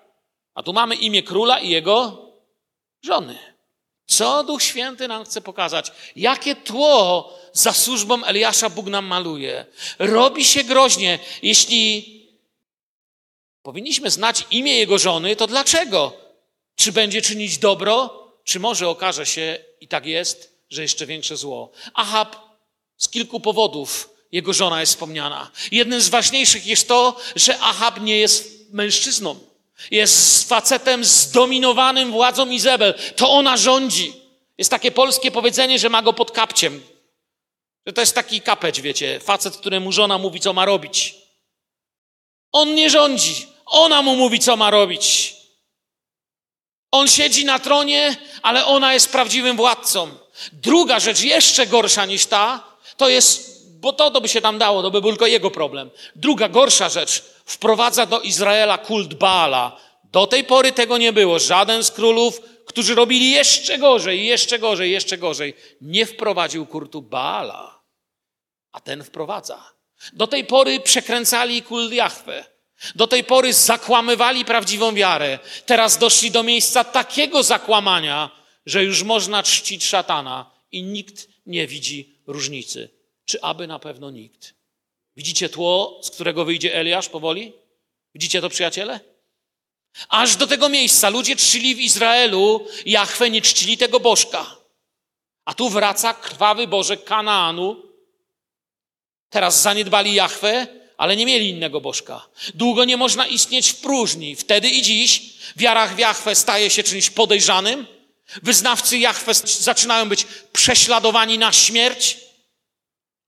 A tu mamy imię króla i jego żony. Co Duch Święty nam chce pokazać? Jakie tło za służbą Eliasza Bóg nam maluje? Robi się groźnie. Jeśli powinniśmy znać imię jego żony, to dlaczego? Czy będzie czynić dobro, czy może okaże się, i tak jest, że jeszcze większe zło. Ahab z kilku powodów jego żona jest wspomniana. Jednym z ważniejszych jest to, że Ahab nie jest mężczyzną. Jest facetem zdominowanym władzą Izabel. To ona rządzi. Jest takie polskie powiedzenie, że ma go pod kapciem. Że to jest taki kapeć, wiecie, facet, któremu żona mówi, co ma robić. On nie rządzi. Ona mu mówi, co ma robić. On siedzi na tronie, ale ona jest prawdziwym władcą. Druga rzecz, jeszcze gorsza niż ta, to jest, bo to, to by się tam dało, to by był tylko jego problem. Druga, gorsza rzecz, wprowadza do Izraela kult Baala. Do tej pory tego nie było. Żaden z królów, którzy robili jeszcze gorzej, jeszcze gorzej, jeszcze gorzej, nie wprowadził kultu Baala. A ten wprowadza. Do tej pory przekręcali kult Jahwe. Do tej pory zakłamywali prawdziwą wiarę. Teraz doszli do miejsca takiego zakłamania, że już można czcić szatana i nikt nie widzi różnicy. Czy aby na pewno nikt? Widzicie tło, z którego wyjdzie Eliasz powoli? Widzicie to, przyjaciele? Aż do tego miejsca ludzie czcili w Izraelu, Jachwę nie czcili tego bożka. A tu wraca krwawy Bożek Kanaanu. Teraz zaniedbali Jachwę, ale nie mieli innego bożka. Długo nie można istnieć w próżni. Wtedy i dziś wiara w Jachwę staje się czymś podejrzanym. Wyznawcy Jachwę zaczynają być prześladowani na śmierć,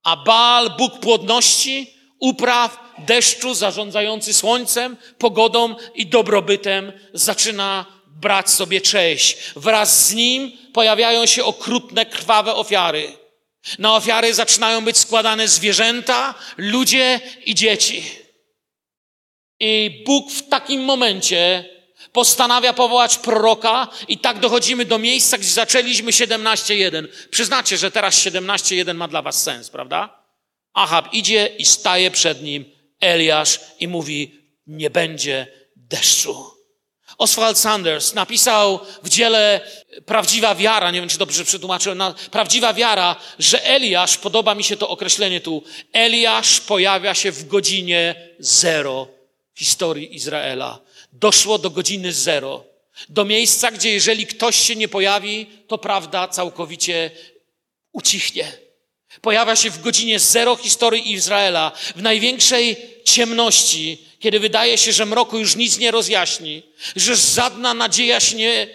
a Baal, Bóg płodności, upraw, deszczu, zarządzający słońcem, pogodą i dobrobytem, zaczyna brać sobie cześć. Wraz z nim pojawiają się okrutne, krwawe ofiary. Na ofiary zaczynają być składane zwierzęta, ludzie i dzieci. I Bóg w takim momencie postanawia powołać proroka i tak dochodzimy do miejsca, gdzie zaczęliśmy 17.1. Przyznacie, że teraz 17.1 ma dla was sens, prawda? Ahab idzie i staje przed nim Eliasz i mówi, nie będzie deszczu. Oswald Sanders napisał w dziele Prawdziwa wiara, nie wiem czy dobrze przetłumaczyłem, Prawdziwa wiara, że Eliasz, podoba mi się to określenie tu, Eliasz pojawia się w godzinie zero historii Izraela. Doszło do godziny zero. Do miejsca, gdzie jeżeli ktoś się nie pojawi, to prawda całkowicie ucichnie. Pojawia się w godzinie zero historii Izraela, w największej ciemności, kiedy wydaje się, że mroku już nic nie rozjaśni, że żadna nadzieja się nie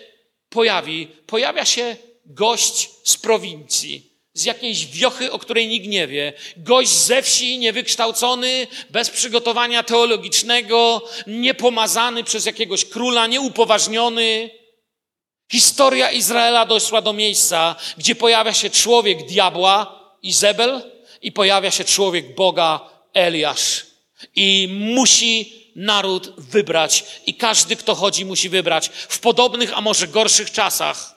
pojawi, pojawia się gość z prowincji, z jakiejś wiochy, o której nikt nie wie, gość ze wsi, niewykształcony, bez przygotowania teologicznego, niepomazany przez jakiegoś króla, nieupoważniony. Historia Izraela doszła do miejsca, gdzie pojawia się człowiek diabła, Izebel, i pojawia się człowiek Boga, Eliasz. I musi naród wybrać. I każdy, kto chodzi, musi wybrać. W podobnych, a może gorszych czasach,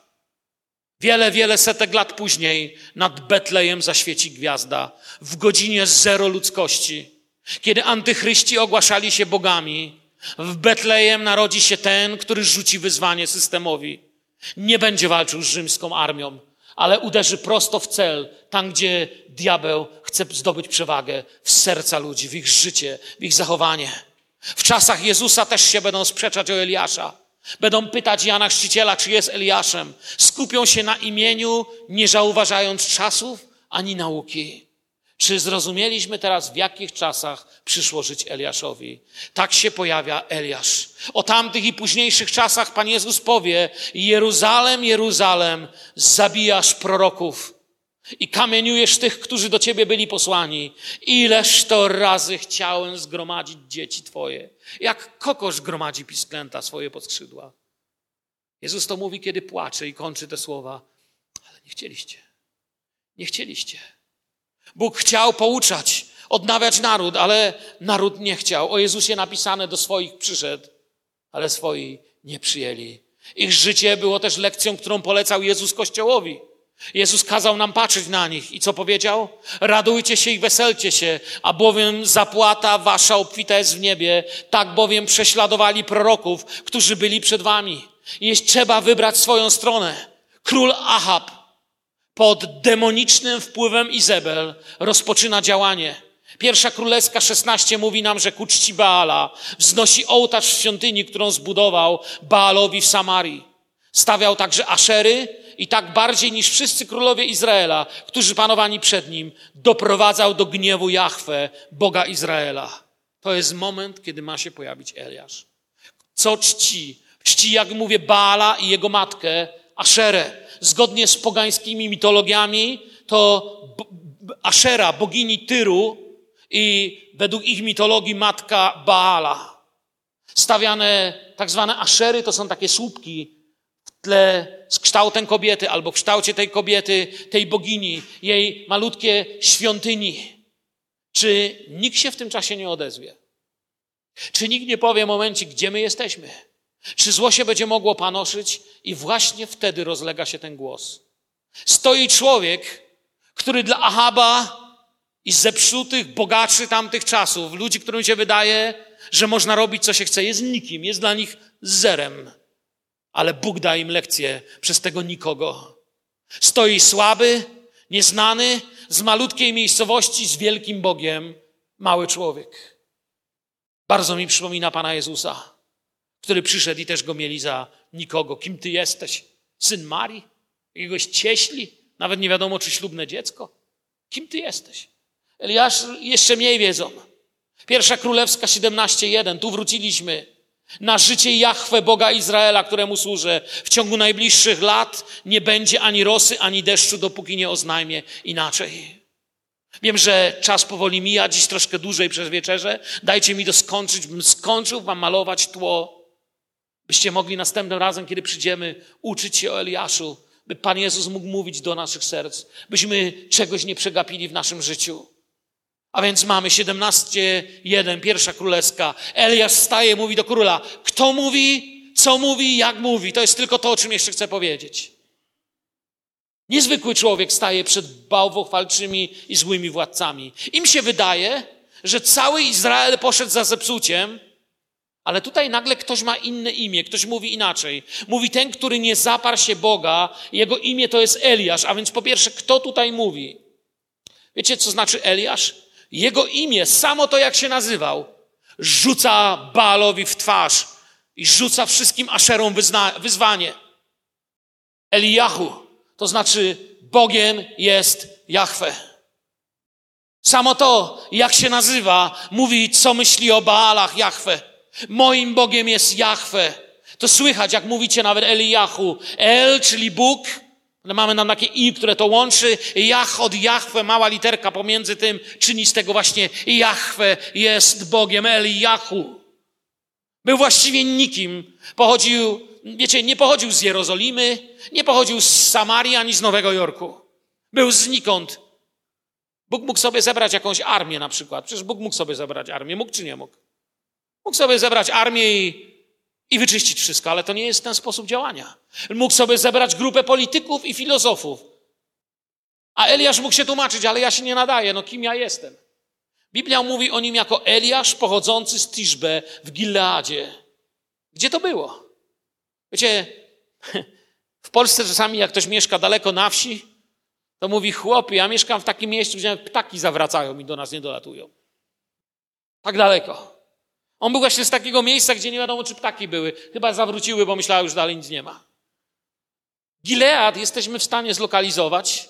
wiele, wiele setek lat później, nad Betlejem zaświeci gwiazda. W godzinie zero ludzkości. Kiedy antychryści ogłaszali się bogami, w Betlejem narodzi się ten, który rzuci wyzwanie systemowi. Nie będzie walczył z rzymską armią, ale uderzy prosto w cel, tam gdzie diabeł chce zdobyć przewagę w serca ludzi, w ich życie, w ich zachowanie. W czasach Jezusa też się będą sprzeczać o Eliasza. Będą pytać Jana Chrzciciela, czy jest Eliaszem. Skupią się na imieniu, nie zauważając czasów ani nauki. Czy zrozumieliśmy teraz, w jakich czasach przyszło żyć Eliaszowi? Tak się pojawia Eliasz. O tamtych i późniejszych czasach Pan Jezus powie: Jeruzalem, Jeruzalem, zabijasz proroków i kamieniujesz tych, którzy do ciebie byli posłani. Ileż to razy chciałem zgromadzić dzieci twoje. Jak kokosz gromadzi pisklęta swoje podskrzydła. Jezus to mówi, kiedy płacze i kończy te słowa. Ale nie chcieliście. Nie chcieliście. Bóg chciał pouczać, odnawiać naród, ale naród nie chciał. O Jezusie napisane do swoich przyszedł, ale swoi nie przyjęli. Ich życie było też lekcją, którą polecał Jezus Kościołowi. Jezus kazał nam patrzeć na nich i co powiedział? Radujcie się i weselcie się, a bowiem zapłata wasza obfita jest w niebie, tak bowiem prześladowali proroków, którzy byli przed wami. Jest trzeba wybrać swoją stronę. Król Ahab pod demonicznym wpływem Izabel rozpoczyna działanie. Pierwsza Królewska 16 mówi nam, że ku czci Baala wznosi ołtarz w świątyni, którą zbudował Baalowi w Samarii. Stawiał także aszery i tak bardziej niż wszyscy królowie Izraela, którzy panowani przed nim, doprowadzał do gniewu Jahwe, Boga Izraela. To jest moment, kiedy ma się pojawić Eliasz. Co czci? Czci, jak mówię, Baala i jego matkę, Aszerę. Zgodnie z pogańskimi mitologiami, to Ashera, bogini Tyru i według ich mitologii matka Baala. Stawiane tak zwane Aszery to są takie słupki tle z kształtem kobiety albo kształcie tej kobiety, tej bogini, jej malutkie świątyni. Czy nikt się w tym czasie nie odezwie? Czy nikt nie powie momencie, gdzie my jesteśmy? Czy zło się będzie mogło panoszyć? I właśnie wtedy rozlega się ten głos. Stoi człowiek, który dla Ahaba i zepsutych bogaczy tamtych czasów, ludzi, którym się wydaje, że można robić co się chce, jest nikim, jest dla nich zerem. Ale Bóg da im lekcję przez tego nikogo. Stoi słaby, nieznany, z malutkiej miejscowości, z wielkim Bogiem, mały człowiek. Bardzo mi przypomina Pana Jezusa, który przyszedł i też go mieli za nikogo. Kim ty jesteś? Syn Marii? Jakiegoś cieśli? Nawet nie wiadomo, czy ślubne dziecko? Kim ty jesteś? Eliasz jeszcze mniej wiedzą. Pierwsza Królewska 17.1. Tu wróciliśmy na życie Jahwe, Boga Izraela, któremu służę. W ciągu najbliższych lat nie będzie ani rosy, ani deszczu, dopóki nie oznajmie inaczej. Wiem, że czas powoli mija, dziś troszkę dłużej przez wieczerze. Dajcie mi to skończyć, bym skończył wam malować tło, byście mogli następnym razem, kiedy przyjdziemy, uczyć się o Eliaszu, by Pan Jezus mógł mówić do naszych serc, byśmy czegoś nie przegapili w naszym życiu. A więc mamy 17.1, pierwsza królewska. Eliasz staje, mówi do króla. Kto mówi, co mówi, jak mówi. To jest tylko to, o czym jeszcze chcę powiedzieć. Niezwykły człowiek staje przed bałwochwalczymi i złymi władcami. Im się wydaje, że cały Izrael poszedł za zepsuciem, ale tutaj nagle ktoś ma inne imię, ktoś mówi inaczej. Mówi ten, który nie zaparł się Boga, jego imię to jest Eliasz. A więc po pierwsze, kto tutaj mówi? Wiecie, co znaczy Eliasz? Jego imię, samo to jak się nazywał, rzuca Baalowi w twarz i rzuca wszystkim aszerom wyzwanie. Eliahu, to znaczy Bogiem jest Jahwe. Samo to, jak się nazywa, mówi, co myśli o Baalach Jahwe. Moim Bogiem jest Jahwe. To słychać, jak mówicie nawet Eliahu. El, czyli Bóg, Mamy nam takie i, które to łączy. Jach od Jahwe, mała literka pomiędzy tym, czyni z tego właśnie Jahwe jest Bogiem, Eliahu. Był właściwie nikim. Pochodził, wiecie, nie pochodził z Jerozolimy, nie pochodził z Samarii ani z Nowego Jorku. Był znikąd. Bóg mógł sobie zebrać jakąś armię na przykład. Przecież Bóg mógł sobie zebrać armię. Mógł czy nie mógł? Mógł sobie zebrać armię i i wyczyścić wszystko, ale to nie jest ten sposób działania. Mógł sobie zebrać grupę polityków i filozofów. A Eliasz mógł się tłumaczyć, ale ja się nie nadaję, no kim ja jestem? Biblia mówi o nim jako Eliasz pochodzący z Tiszbe w Gileadzie. Gdzie to było? Wiecie, w Polsce czasami jak ktoś mieszka daleko na wsi, to mówi chłopie, ja mieszkam w takim miejscu, gdzie ptaki zawracają i do nas nie dolatują. Tak daleko. On był właśnie z takiego miejsca, gdzie nie wiadomo, czy ptaki były. Chyba zawróciły, bo myślały, już dalej nic nie ma. Gilead jesteśmy w stanie zlokalizować,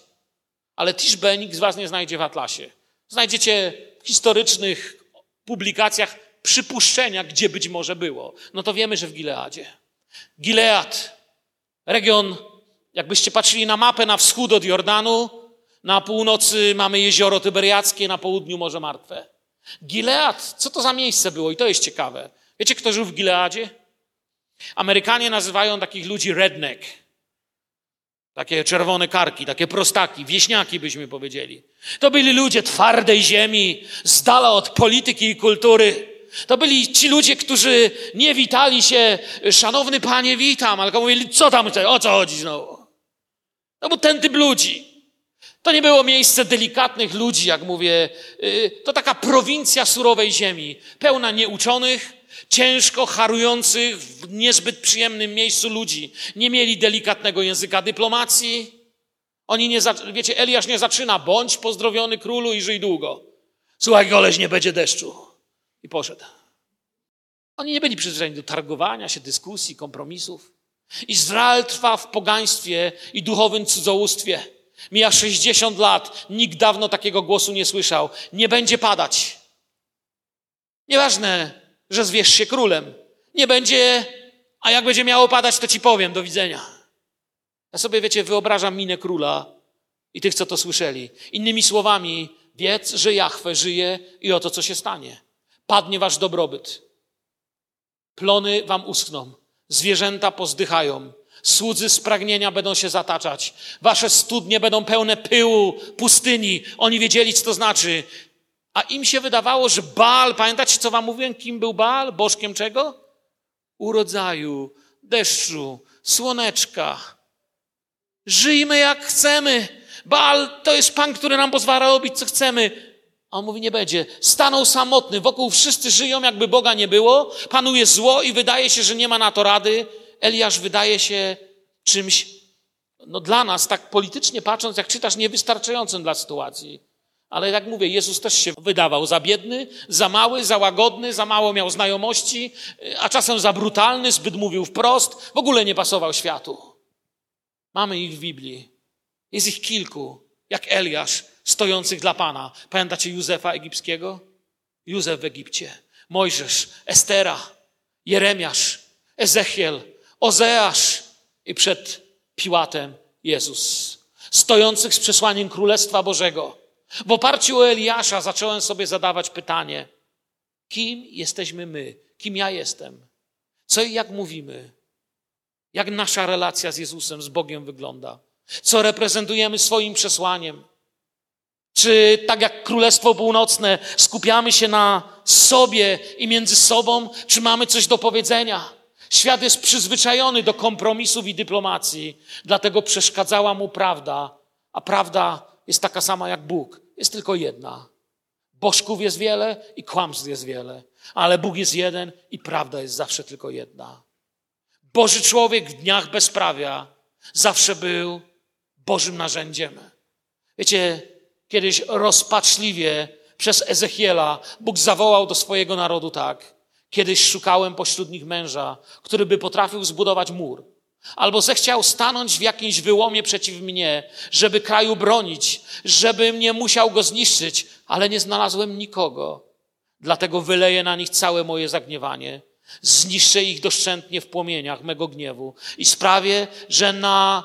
ale Tiszbe nikt z was nie znajdzie w Atlasie. Znajdziecie w historycznych publikacjach przypuszczenia, gdzie być może było. No to wiemy, że w Gileadzie. Gilead, region, jakbyście patrzyli na mapę na wschód od Jordanu, na północy mamy jezioro Tyberiackie, na południu Morze Martwe. Gilead, co to za miejsce było? I to jest ciekawe. Wiecie, kto żył w Gileadzie? Amerykanie nazywają takich ludzi redneck. Takie czerwone karki, takie prostaki, wieśniaki byśmy powiedzieli. To byli ludzie twardej ziemi, z dala od polityki i kultury. To byli ci ludzie, którzy nie witali się, szanowny panie, witam, ale mówili, co tam, o co chodzi znowu? To był ten typ ludzi. To nie było miejsce delikatnych ludzi, jak mówię. Y, to taka prowincja surowej ziemi, pełna nieuczonych, ciężko harujących w niezbyt przyjemnym miejscu ludzi. Nie mieli delikatnego języka dyplomacji. Oni nie, wiecie, Eliasz nie zaczyna, bądź pozdrowiony królu i żyj długo. Słuchaj, goleś, nie będzie deszczu. I poszedł. Oni nie byli przyzwyczajeni do targowania się, dyskusji, kompromisów. Izrael trwa w pogaństwie i duchowym cudzołóstwie. Mija 60 lat, nikt dawno takiego głosu nie słyszał. Nie będzie padać. Nieważne, że zwiesz się królem. Nie będzie, a jak będzie miało padać, to ci powiem, do widzenia. Ja sobie, wiecie, wyobrażam minę króla i tych, co to słyszeli. Innymi słowami, wiedz, że Jachwę żyje i oto, co się stanie. Padnie wasz dobrobyt. Plony wam uschną. Zwierzęta pozdychają. Słudzy z pragnienia będą się zataczać. Wasze studnie będą pełne pyłu, pustyni. Oni wiedzieli, co to znaczy. A im się wydawało, że Baal, pamiętacie, co wam mówiłem, kim był Baal? Bożkiem czego? Urodzaju, deszczu, słoneczka. Żyjmy jak chcemy. Baal to jest Pan, który nam pozwala robić, co chcemy. A on mówi, nie będzie. Stanął samotny, wokół wszyscy żyją, jakby Boga nie było. Panuje zło i wydaje się, że nie ma na to rady. Eliasz wydaje się czymś, no dla nas, tak politycznie patrząc, jak czytasz, niewystarczającym dla sytuacji. Ale jak mówię, Jezus też się wydawał za biedny, za mały, za łagodny, za mało miał znajomości, a czasem za brutalny, zbyt mówił wprost, w ogóle nie pasował światu. Mamy ich w Biblii. Jest ich kilku, jak Eliasz, stojących dla Pana. Pamiętacie Józefa egipskiego? Józef w Egipcie. Mojżesz, Estera, Jeremiasz, Ezechiel, Ozeasz i przed Piłatem Jezus. Stojących z przesłaniem Królestwa Bożego. W oparciu o Eliasza zacząłem sobie zadawać pytanie, kim jesteśmy my? Kim ja jestem? Co i jak mówimy? Jak nasza relacja z Jezusem, z Bogiem wygląda? Co reprezentujemy swoim przesłaniem? Czy tak jak Królestwo Północne skupiamy się na sobie i między sobą, czy mamy coś do powiedzenia? Świat jest przyzwyczajony do kompromisów i dyplomacji, dlatego przeszkadzała mu prawda, a prawda jest taka sama jak Bóg. Jest tylko jedna. Bożków jest wiele i kłamstw jest wiele, ale Bóg jest jeden i prawda jest zawsze tylko jedna. Boży człowiek w dniach bezprawia zawsze był Bożym narzędziem. Wiecie, kiedyś rozpaczliwie przez Ezechiela Bóg zawołał do swojego narodu tak. Kiedyś szukałem pośród nich męża, który by potrafił zbudować mur Albo zechciał stanąć w jakimś wyłomie przeciw mnie, żeby kraju bronić, żebym nie musiał go zniszczyć, ale nie znalazłem nikogo. Dlatego wyleję na nich całe moje zagniewanie. Zniszczę ich doszczętnie w płomieniach mego gniewu i sprawię, że na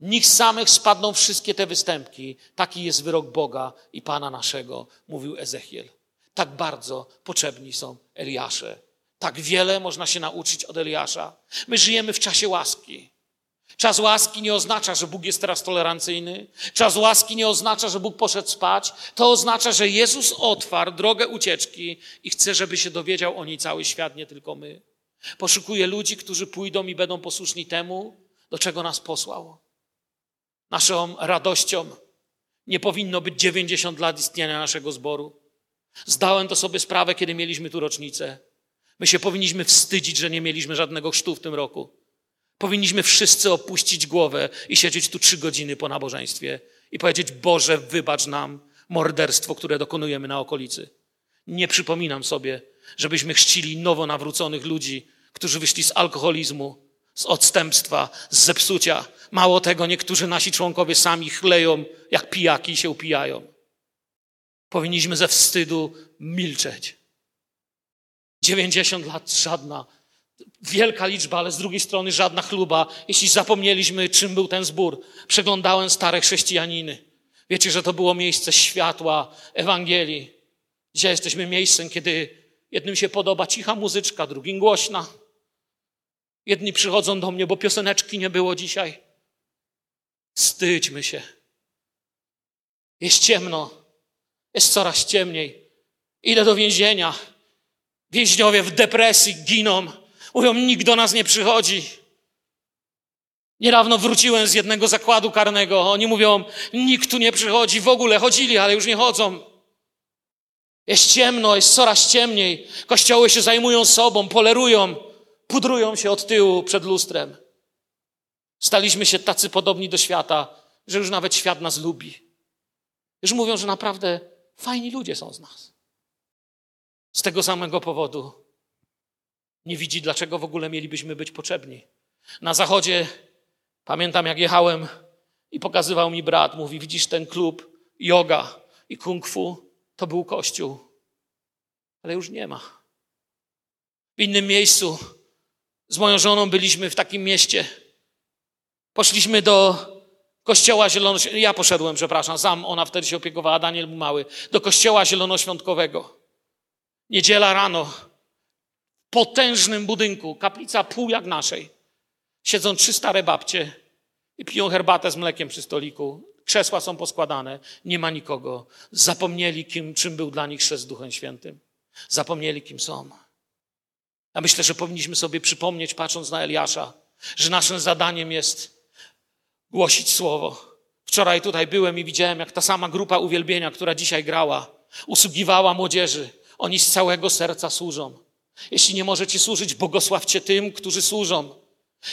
nich samych spadną wszystkie te występki. Taki jest wyrok Boga i Pana naszego, mówił Ezechiel. Tak bardzo potrzebni są Eliasze tak wiele można się nauczyć od Eliasza. My żyjemy w czasie łaski. Czas łaski nie oznacza, że Bóg jest teraz tolerancyjny. Czas łaski nie oznacza, że Bóg poszedł spać. To oznacza, że Jezus otwarł drogę ucieczki i chce, żeby się dowiedział o niej cały świat, nie tylko my. Poszukuje ludzi, którzy pójdą i będą posłuszni temu, do czego nas posłał. Naszą radością nie powinno być 90 lat istnienia naszego zboru. Zdałem to sobie sprawę, kiedy mieliśmy tu rocznicę. My się powinniśmy wstydzić, że nie mieliśmy żadnego chrztu w tym roku. Powinniśmy wszyscy opuścić głowę i siedzieć tu trzy godziny po nabożeństwie i powiedzieć: Boże, wybacz nam morderstwo, które dokonujemy na okolicy. Nie przypominam sobie, żebyśmy chrzcili nowo nawróconych ludzi, którzy wyszli z alkoholizmu, z odstępstwa, z zepsucia. Mało tego, niektórzy nasi członkowie sami chleją, jak pijaki i się upijają. Powinniśmy ze wstydu milczeć. 90 lat żadna. Wielka liczba, ale z drugiej strony żadna chluba, jeśli zapomnieliśmy, czym był ten zbór. Przeglądałem stare chrześcijaniny. Wiecie, że to było miejsce światła, Ewangelii. Dzisiaj jesteśmy miejscem, kiedy jednym się podoba cicha muzyczka, drugim głośna. Jedni przychodzą do mnie, bo pioseneczki nie było dzisiaj. Wstydźmy się. Jest ciemno. Jest coraz ciemniej. Idę do więzienia. Więźniowie w depresji giną. Mówią, nikt do nas nie przychodzi. Niedawno wróciłem z jednego zakładu karnego. Oni mówią, nikt tu nie przychodzi. W ogóle chodzili, ale już nie chodzą. Jest ciemno, jest coraz ciemniej. Kościoły się zajmują sobą, polerują, pudrują się od tyłu przed lustrem. Staliśmy się tacy podobni do świata, że już nawet świat nas lubi. Już mówią, że naprawdę fajni ludzie są z nas. Z tego samego powodu nie widzi, dlaczego w ogóle mielibyśmy być potrzebni. Na zachodzie pamiętam, jak jechałem i pokazywał mi brat, mówi: Widzisz ten klub, yoga i kung fu, to był kościół, ale już nie ma. W innym miejscu z moją żoną byliśmy w takim mieście. Poszliśmy do kościoła zielonoświątkowego. Ja poszedłem, przepraszam, sam ona wtedy się opiekowała, Daniel mały. Do kościoła zielonoświątkowego. Niedziela rano, w potężnym budynku, kaplica pół jak naszej. Siedzą trzy stare babcie i piją herbatę z mlekiem przy stoliku. Krzesła są poskładane, nie ma nikogo. Zapomnieli, kim, czym był dla nich chrzest Duchem Świętym. Zapomnieli, kim są. Ja myślę, że powinniśmy sobie przypomnieć, patrząc na Eliasza, że naszym zadaniem jest głosić słowo. Wczoraj tutaj byłem i widziałem, jak ta sama grupa uwielbienia, która dzisiaj grała, Usługiwała młodzieży. Oni z całego serca służą. Jeśli nie możecie służyć, błogosławcie tym, którzy służą.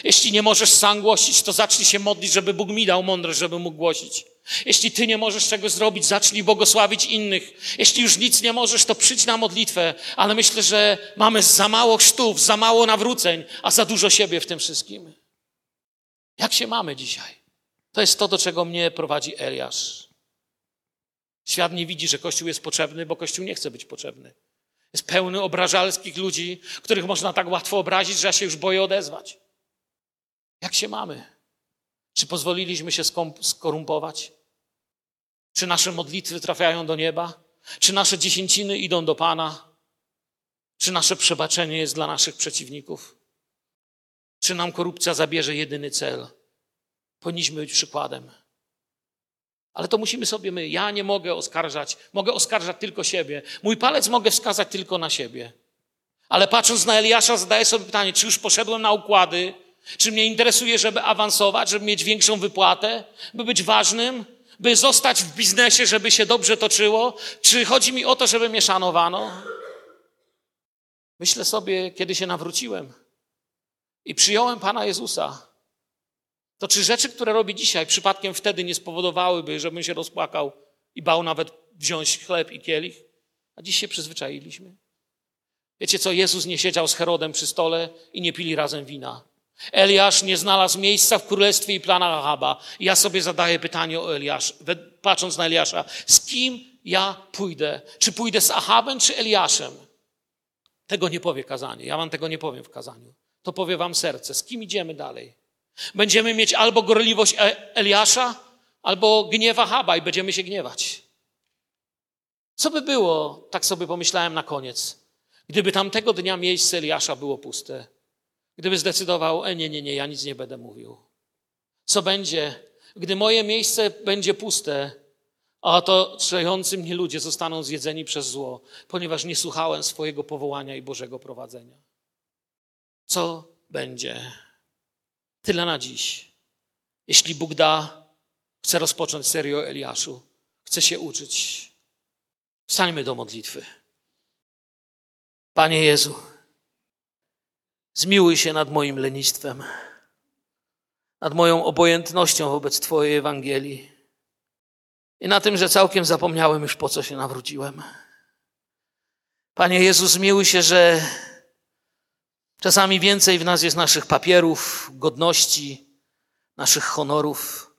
Jeśli nie możesz sam głosić, to zacznij się modlić, żeby Bóg mi dał mądrość, żeby mógł głosić. Jeśli ty nie możesz czegoś zrobić, zacznij błogosławić innych. Jeśli już nic nie możesz, to przyjdź na modlitwę, ale myślę, że mamy za mało chrztów, za mało nawróceń, a za dużo siebie w tym wszystkim. Jak się mamy dzisiaj? To jest to, do czego mnie prowadzi Eliasz. Świat nie widzi, że Kościół jest potrzebny, bo Kościół nie chce być potrzebny. Jest pełny obrażalskich ludzi, których można tak łatwo obrazić, że ja się już boję odezwać. Jak się mamy? Czy pozwoliliśmy się skorumpować? Czy nasze modlitwy trafiają do nieba? Czy nasze dziesięciny idą do Pana? Czy nasze przebaczenie jest dla naszych przeciwników? Czy nam korupcja zabierze jedyny cel? Powinniśmy być przykładem. Ale to musimy sobie my. Ja nie mogę oskarżać, mogę oskarżać tylko siebie. Mój palec mogę wskazać tylko na siebie. Ale patrząc na Eliasza, zadaję sobie pytanie, czy już poszedłem na układy, czy mnie interesuje, żeby awansować, żeby mieć większą wypłatę, by być ważnym, by zostać w biznesie, żeby się dobrze toczyło? Czy chodzi mi o to, żeby mnie szanowano? Myślę sobie, kiedy się nawróciłem i przyjąłem Pana Jezusa, to czy rzeczy, które robi dzisiaj, przypadkiem wtedy nie spowodowałyby, żebym się rozpłakał i bał nawet wziąć chleb i kielich? A dziś się przyzwyczailiśmy. Wiecie co, Jezus nie siedział z Herodem przy stole i nie pili razem wina. Eliasz nie znalazł miejsca w królestwie i planach Ahaba. Ja sobie zadaję pytanie o Eliasz, patrząc na Eliasza, z kim ja pójdę? Czy pójdę z Ahabem, czy Eliaszem? Tego nie powie kazanie. Ja wam tego nie powiem w kazaniu. To powie wam serce. Z kim idziemy dalej? Będziemy mieć albo gorliwość e- Eliasza, albo gniew Ahaba i będziemy się gniewać. Co by było, tak sobie pomyślałem na koniec, gdyby tamtego dnia miejsce Eliasza było puste? Gdyby zdecydował, e, nie, nie, nie, ja nic nie będę mówił. Co będzie, gdy moje miejsce będzie puste, a otaczający mnie ludzie zostaną zjedzeni przez zło, ponieważ nie słuchałem swojego powołania i Bożego prowadzenia. Co będzie? Tyle na dziś. Jeśli Bóg da, chcę rozpocząć serię o Eliaszu. Chcę się uczyć. Wstańmy do modlitwy. Panie Jezu, Zmiłuj się nad moim lenistwem, nad moją obojętnością wobec Twojej Ewangelii i na tym, że całkiem zapomniałem już po co się nawróciłem. Panie Jezus, zmiłuj się, że czasami więcej w nas jest naszych papierów, godności, naszych honorów,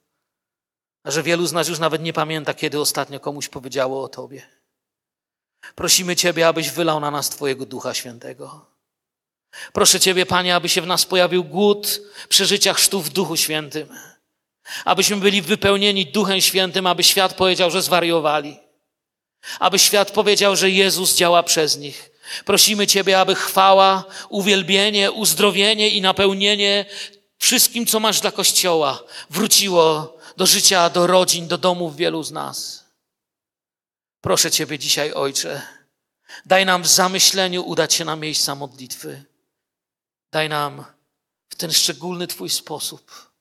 a że wielu z nas już nawet nie pamięta, kiedy ostatnio komuś powiedziało o Tobie. Prosimy Ciebie, abyś wylał na nas Twojego Ducha Świętego Proszę Ciebie, Panie, aby się w nas pojawił głód przeżycia chrztu w Duchu Świętym. Abyśmy byli wypełnieni Duchem Świętym, aby świat powiedział, że zwariowali. Aby świat powiedział, że Jezus działa przez nich. Prosimy Ciebie, aby chwała, uwielbienie, uzdrowienie i napełnienie wszystkim, co masz dla Kościoła, wróciło do życia, do rodzin, do domów wielu z nas. Proszę Ciebie dzisiaj, Ojcze, daj nam w zamyśleniu udać się na miejsca modlitwy. Daj nam w ten szczególny Twój sposób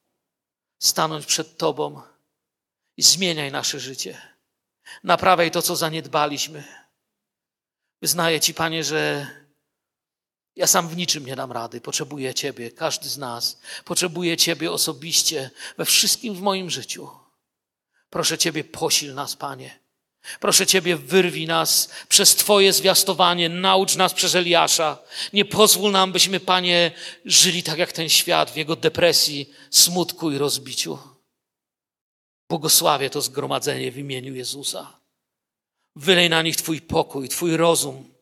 stanąć przed Tobą i zmieniaj nasze życie. Naprawiaj to, co zaniedbaliśmy. Wyznaję Ci, Panie, że ja sam w niczym nie dam rady. Potrzebuję Ciebie, każdy z nas. Potrzebuje Ciebie osobiście we wszystkim w moim życiu. Proszę Ciebie, posil nas, Panie. Proszę Ciebie, wyrwij nas przez Twoje zwiastowanie, naucz nas przez Eliasza. Nie pozwól nam, byśmy, Panie, żyli tak jak ten świat w jego depresji, smutku i rozbiciu. Błogosławię to zgromadzenie w imieniu Jezusa. Wylej na nich Twój pokój, Twój rozum.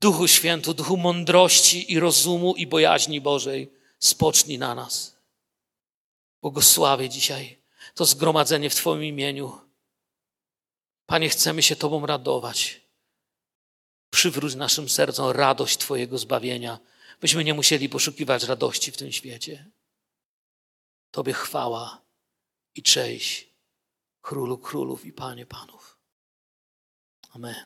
Duchu Świętu, Duchu mądrości i rozumu i bojaźni Bożej, spocznij na nas. Błogosławię dzisiaj to zgromadzenie w Twoim imieniu. Panie, chcemy się Tobą radować. Przywróć naszym sercom radość Twojego zbawienia, byśmy nie musieli poszukiwać radości w tym świecie. Tobie chwała i cześć, Królu Królów i Panie Panów. Amen.